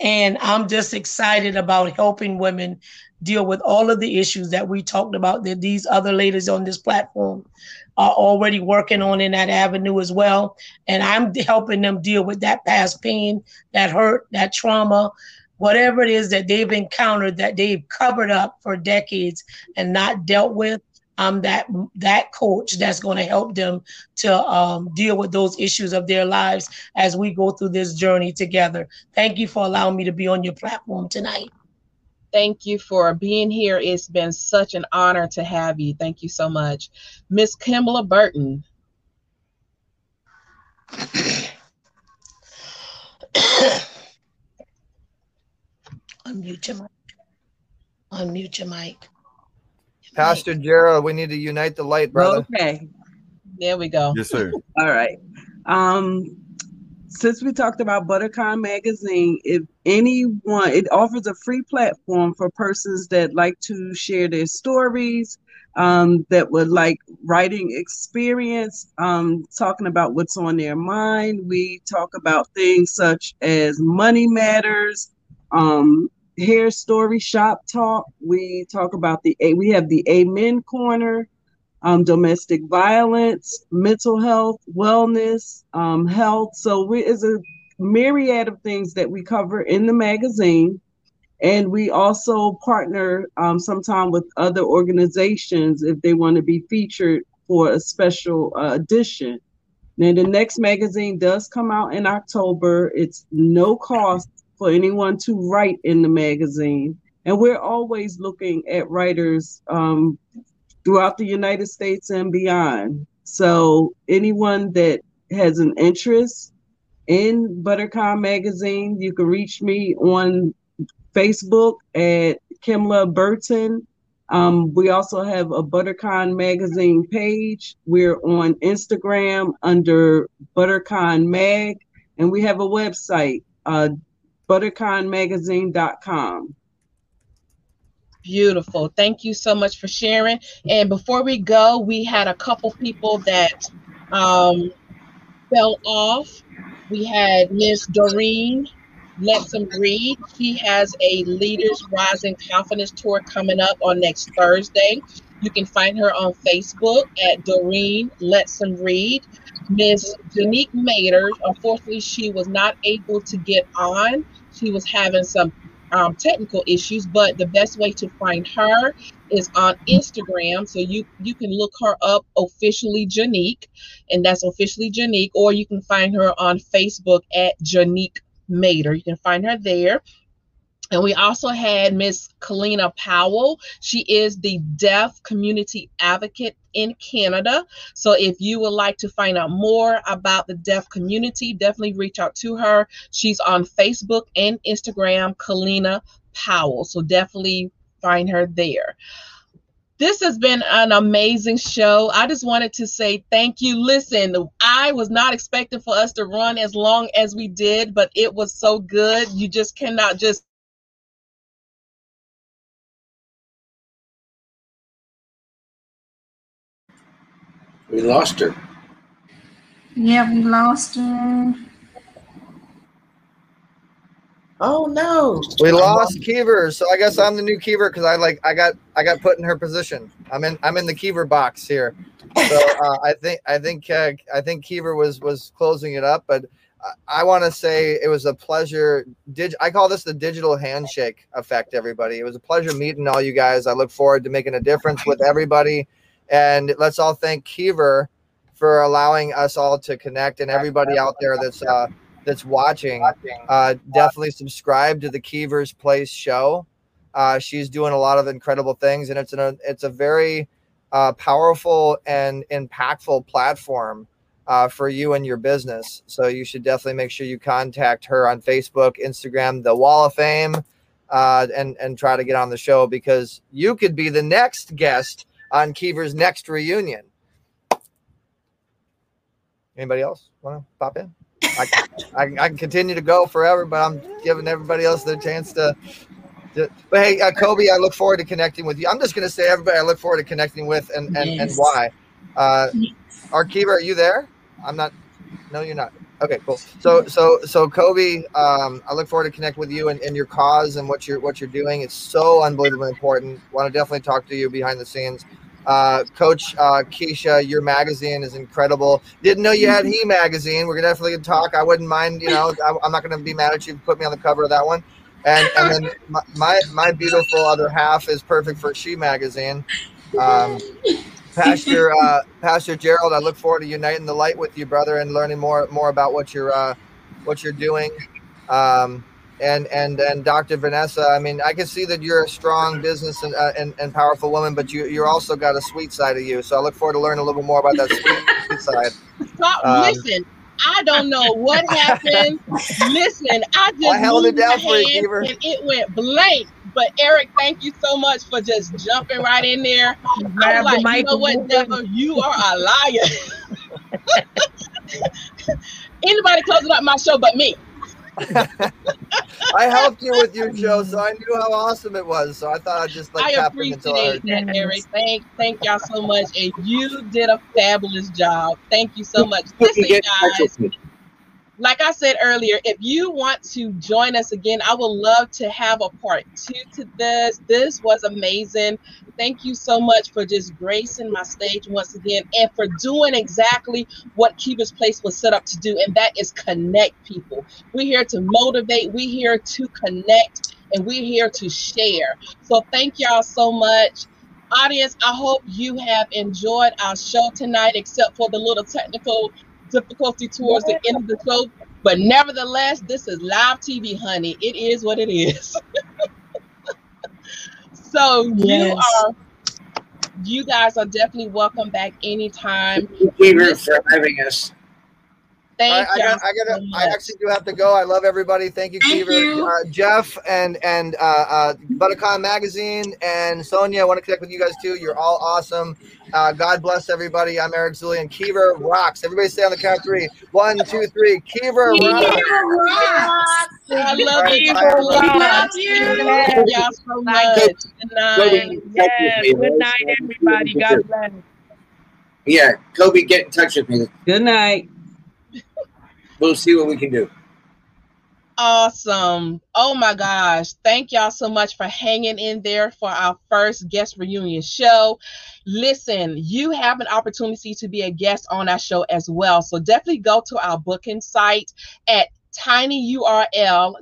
And I'm just excited about helping women deal with all of the issues that we talked about that these other ladies on this platform are already working on in that avenue as well. And I'm helping them deal with that past pain, that hurt, that trauma, whatever it is that they've encountered that they've covered up for decades and not dealt with i'm that that coach that's going to help them to um, deal with those issues of their lives as we go through this journey together thank you for allowing me to be on your platform tonight Thank you for being here. It's been such an honor to have you. Thank you so much. Miss Kimla Burton. Unmute your mic. Unmute your mic. Pastor Gerald, we need to unite the light, brother. Okay. There we go. Yes, sir. All right. Um, since we talked about Buttercon magazine, if anyone, it offers a free platform for persons that like to share their stories, um, that would like writing experience, um, talking about what's on their mind. We talk about things such as money matters, um, hair story shop talk. We talk about the A, we have the Amen corner, um, domestic violence, mental health, wellness, um, health. So we is a myriad of things that we cover in the magazine. And we also partner um, sometime with other organizations if they want to be featured for a special uh, edition. Now, the next magazine does come out in October. It's no cost for anyone to write in the magazine. And we're always looking at writers um, throughout the United States and beyond. So, anyone that has an interest in Buttercon Magazine, you can reach me on Facebook at Kimla Burton. Um, we also have a Buttercon Magazine page. We're on Instagram under Buttercon Mag, and we have a website, uh, butterconmagazine.com. Beautiful. Thank you so much for sharing. And before we go, we had a couple people that um, fell off. We had Miss Doreen Let Some Read. She has a Leaders Rising Confidence Tour coming up on next Thursday. You can find her on Facebook at Doreen Let Some Read. Miss Janique Mater, unfortunately, she was not able to get on. She was having some um, technical issues, but the best way to find her is on Instagram. So you you can look her up officially Janique, and that's officially Janique, or you can find her on Facebook at Janique Mater. You can find her there. And we also had Miss Kalina Powell. She is the deaf community advocate in Canada. So if you would like to find out more about the deaf community, definitely reach out to her. She's on Facebook and Instagram, Kalina Powell. So definitely find her there. This has been an amazing show. I just wanted to say thank you. Listen, I was not expecting for us to run as long as we did, but it was so good. You just cannot just We lost her. Yeah, we lost her. Oh no. We lost Kiva, so I guess I'm the new Kiva because I like I got I got put in her position. I'm in I'm in the Kiva box here. So uh, I think I think uh, I think Kiva was was closing it up, but I, I want to say it was a pleasure. Did I call this the digital handshake effect? Everybody, it was a pleasure meeting all you guys. I look forward to making a difference with everybody, and let's all thank Kiva for allowing us all to connect and everybody out there that's uh, that's watching, uh, definitely subscribe to the Kiva's Place show. Uh, she's doing a lot of incredible things, and it's an it's a very uh, powerful and impactful platform uh, for you and your business. So you should definitely make sure you contact her on Facebook, Instagram, the Wall of Fame, uh, and and try to get on the show because you could be the next guest on Kiva's next reunion. Anybody else want to pop in? I, I, I, can continue to go forever, but I'm giving everybody else their chance to. to but hey, uh, Kobe, I look forward to connecting with you. I'm just going to say everybody I look forward to connecting with and and, yes. and why. Uh, Arkiva, are you there? I'm not. No, you're not. Okay, cool. So so so Kobe, um, I look forward to connect with you and, and your cause and what you're what you're doing. It's so unbelievably important. Want to definitely talk to you behind the scenes. Uh, Coach uh, Keisha, your magazine is incredible. Didn't know you had He magazine. We're definitely gonna talk. I wouldn't mind. You know, I, am not gonna be mad at you. Put me on the cover of that one. And and then my my, my beautiful other half is perfect for She magazine. Um, Pastor uh, Pastor Gerald, I look forward to uniting the light with you, brother, and learning more more about what you're uh, what you're doing. Um, and and and Dr. Vanessa. I mean, I can see that you're a strong business and uh, and, and powerful woman, but you you're also got a sweet side of you. So I look forward to learning a little bit more about that sweet side. Stop, um, listen, I don't know what happened. listen, I just I held it down for you, and it went blank. But Eric, thank you so much for just jumping right in there. I was like, you know what, Deborah, you are a liar. Anybody closing up my show but me. I helped you with your show, so I knew how awesome it was. So I thought I'd just like I appreciate that, Eric. Thank, thank y'all so much, and you did a fabulous job. Thank you so much. Listen, guys like I said earlier, if you want to join us again, I would love to have a part two to this. This was amazing. Thank you so much for just gracing my stage once again and for doing exactly what Kiva's Place was set up to do, and that is connect people. We're here to motivate, we're here to connect, and we're here to share. So thank y'all so much. Audience, I hope you have enjoyed our show tonight, except for the little technical difficulty towards the end of the show. But nevertheless, this is live TV, honey. It is what it is. so yes. you are you guys are definitely welcome back anytime. Thank you for having us. Thank I, you. I, got, I, gotta, so I actually do have to go. I love everybody. Thank you, Thank You. Uh, Jeff and and uh, uh, Buttercon Magazine and Sonia. I want to connect with you guys too. You're all awesome. Uh, God bless everybody. I'm Eric Zulian. Kiva rocks. Everybody stay on the count three. One, two, three. Kiva rocks. rocks. I love right, you. I love you. Y'all so much. Good night. Yes. Good night, everybody. God bless. Yeah, Kobe, get in touch with me. Good night we'll see what we can do. Awesome. Oh my gosh. Thank y'all so much for hanging in there for our first guest reunion show. Listen, you have an opportunity to be a guest on our show as well. So definitely go to our booking site at tinyurl.com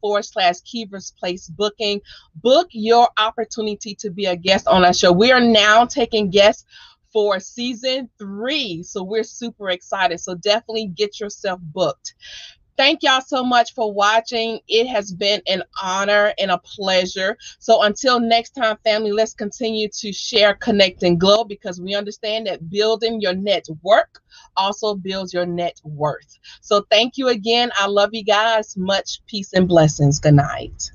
forward slash Kiva's Place booking. Book your opportunity to be a guest on our show. We are now taking guests for season three. So we're super excited. So definitely get yourself booked. Thank y'all so much for watching. It has been an honor and a pleasure. So until next time, family, let's continue to share, connect, and glow because we understand that building your network also builds your net worth. So thank you again. I love you guys. Much peace and blessings. Good night.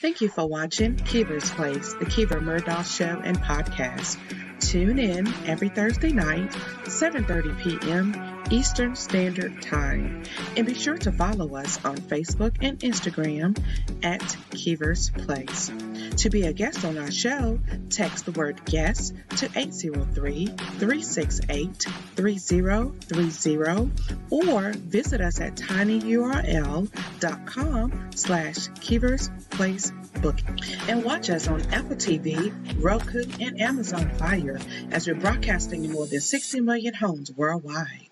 Thank you for watching Kiva's Place, the Kiva Murdoch Show and Podcast. Tune in every Thursday night, 7:30 p.m. Eastern Standard Time. And be sure to follow us on Facebook and Instagram at Kiva's Place. To be a guest on our show, text the word guest to 803-368-3030 or visit us at tinyurl.com slash Kiva's Place Booking. And watch us on Apple TV, Roku, and Amazon Fire as we're broadcasting in more than 60 million homes worldwide.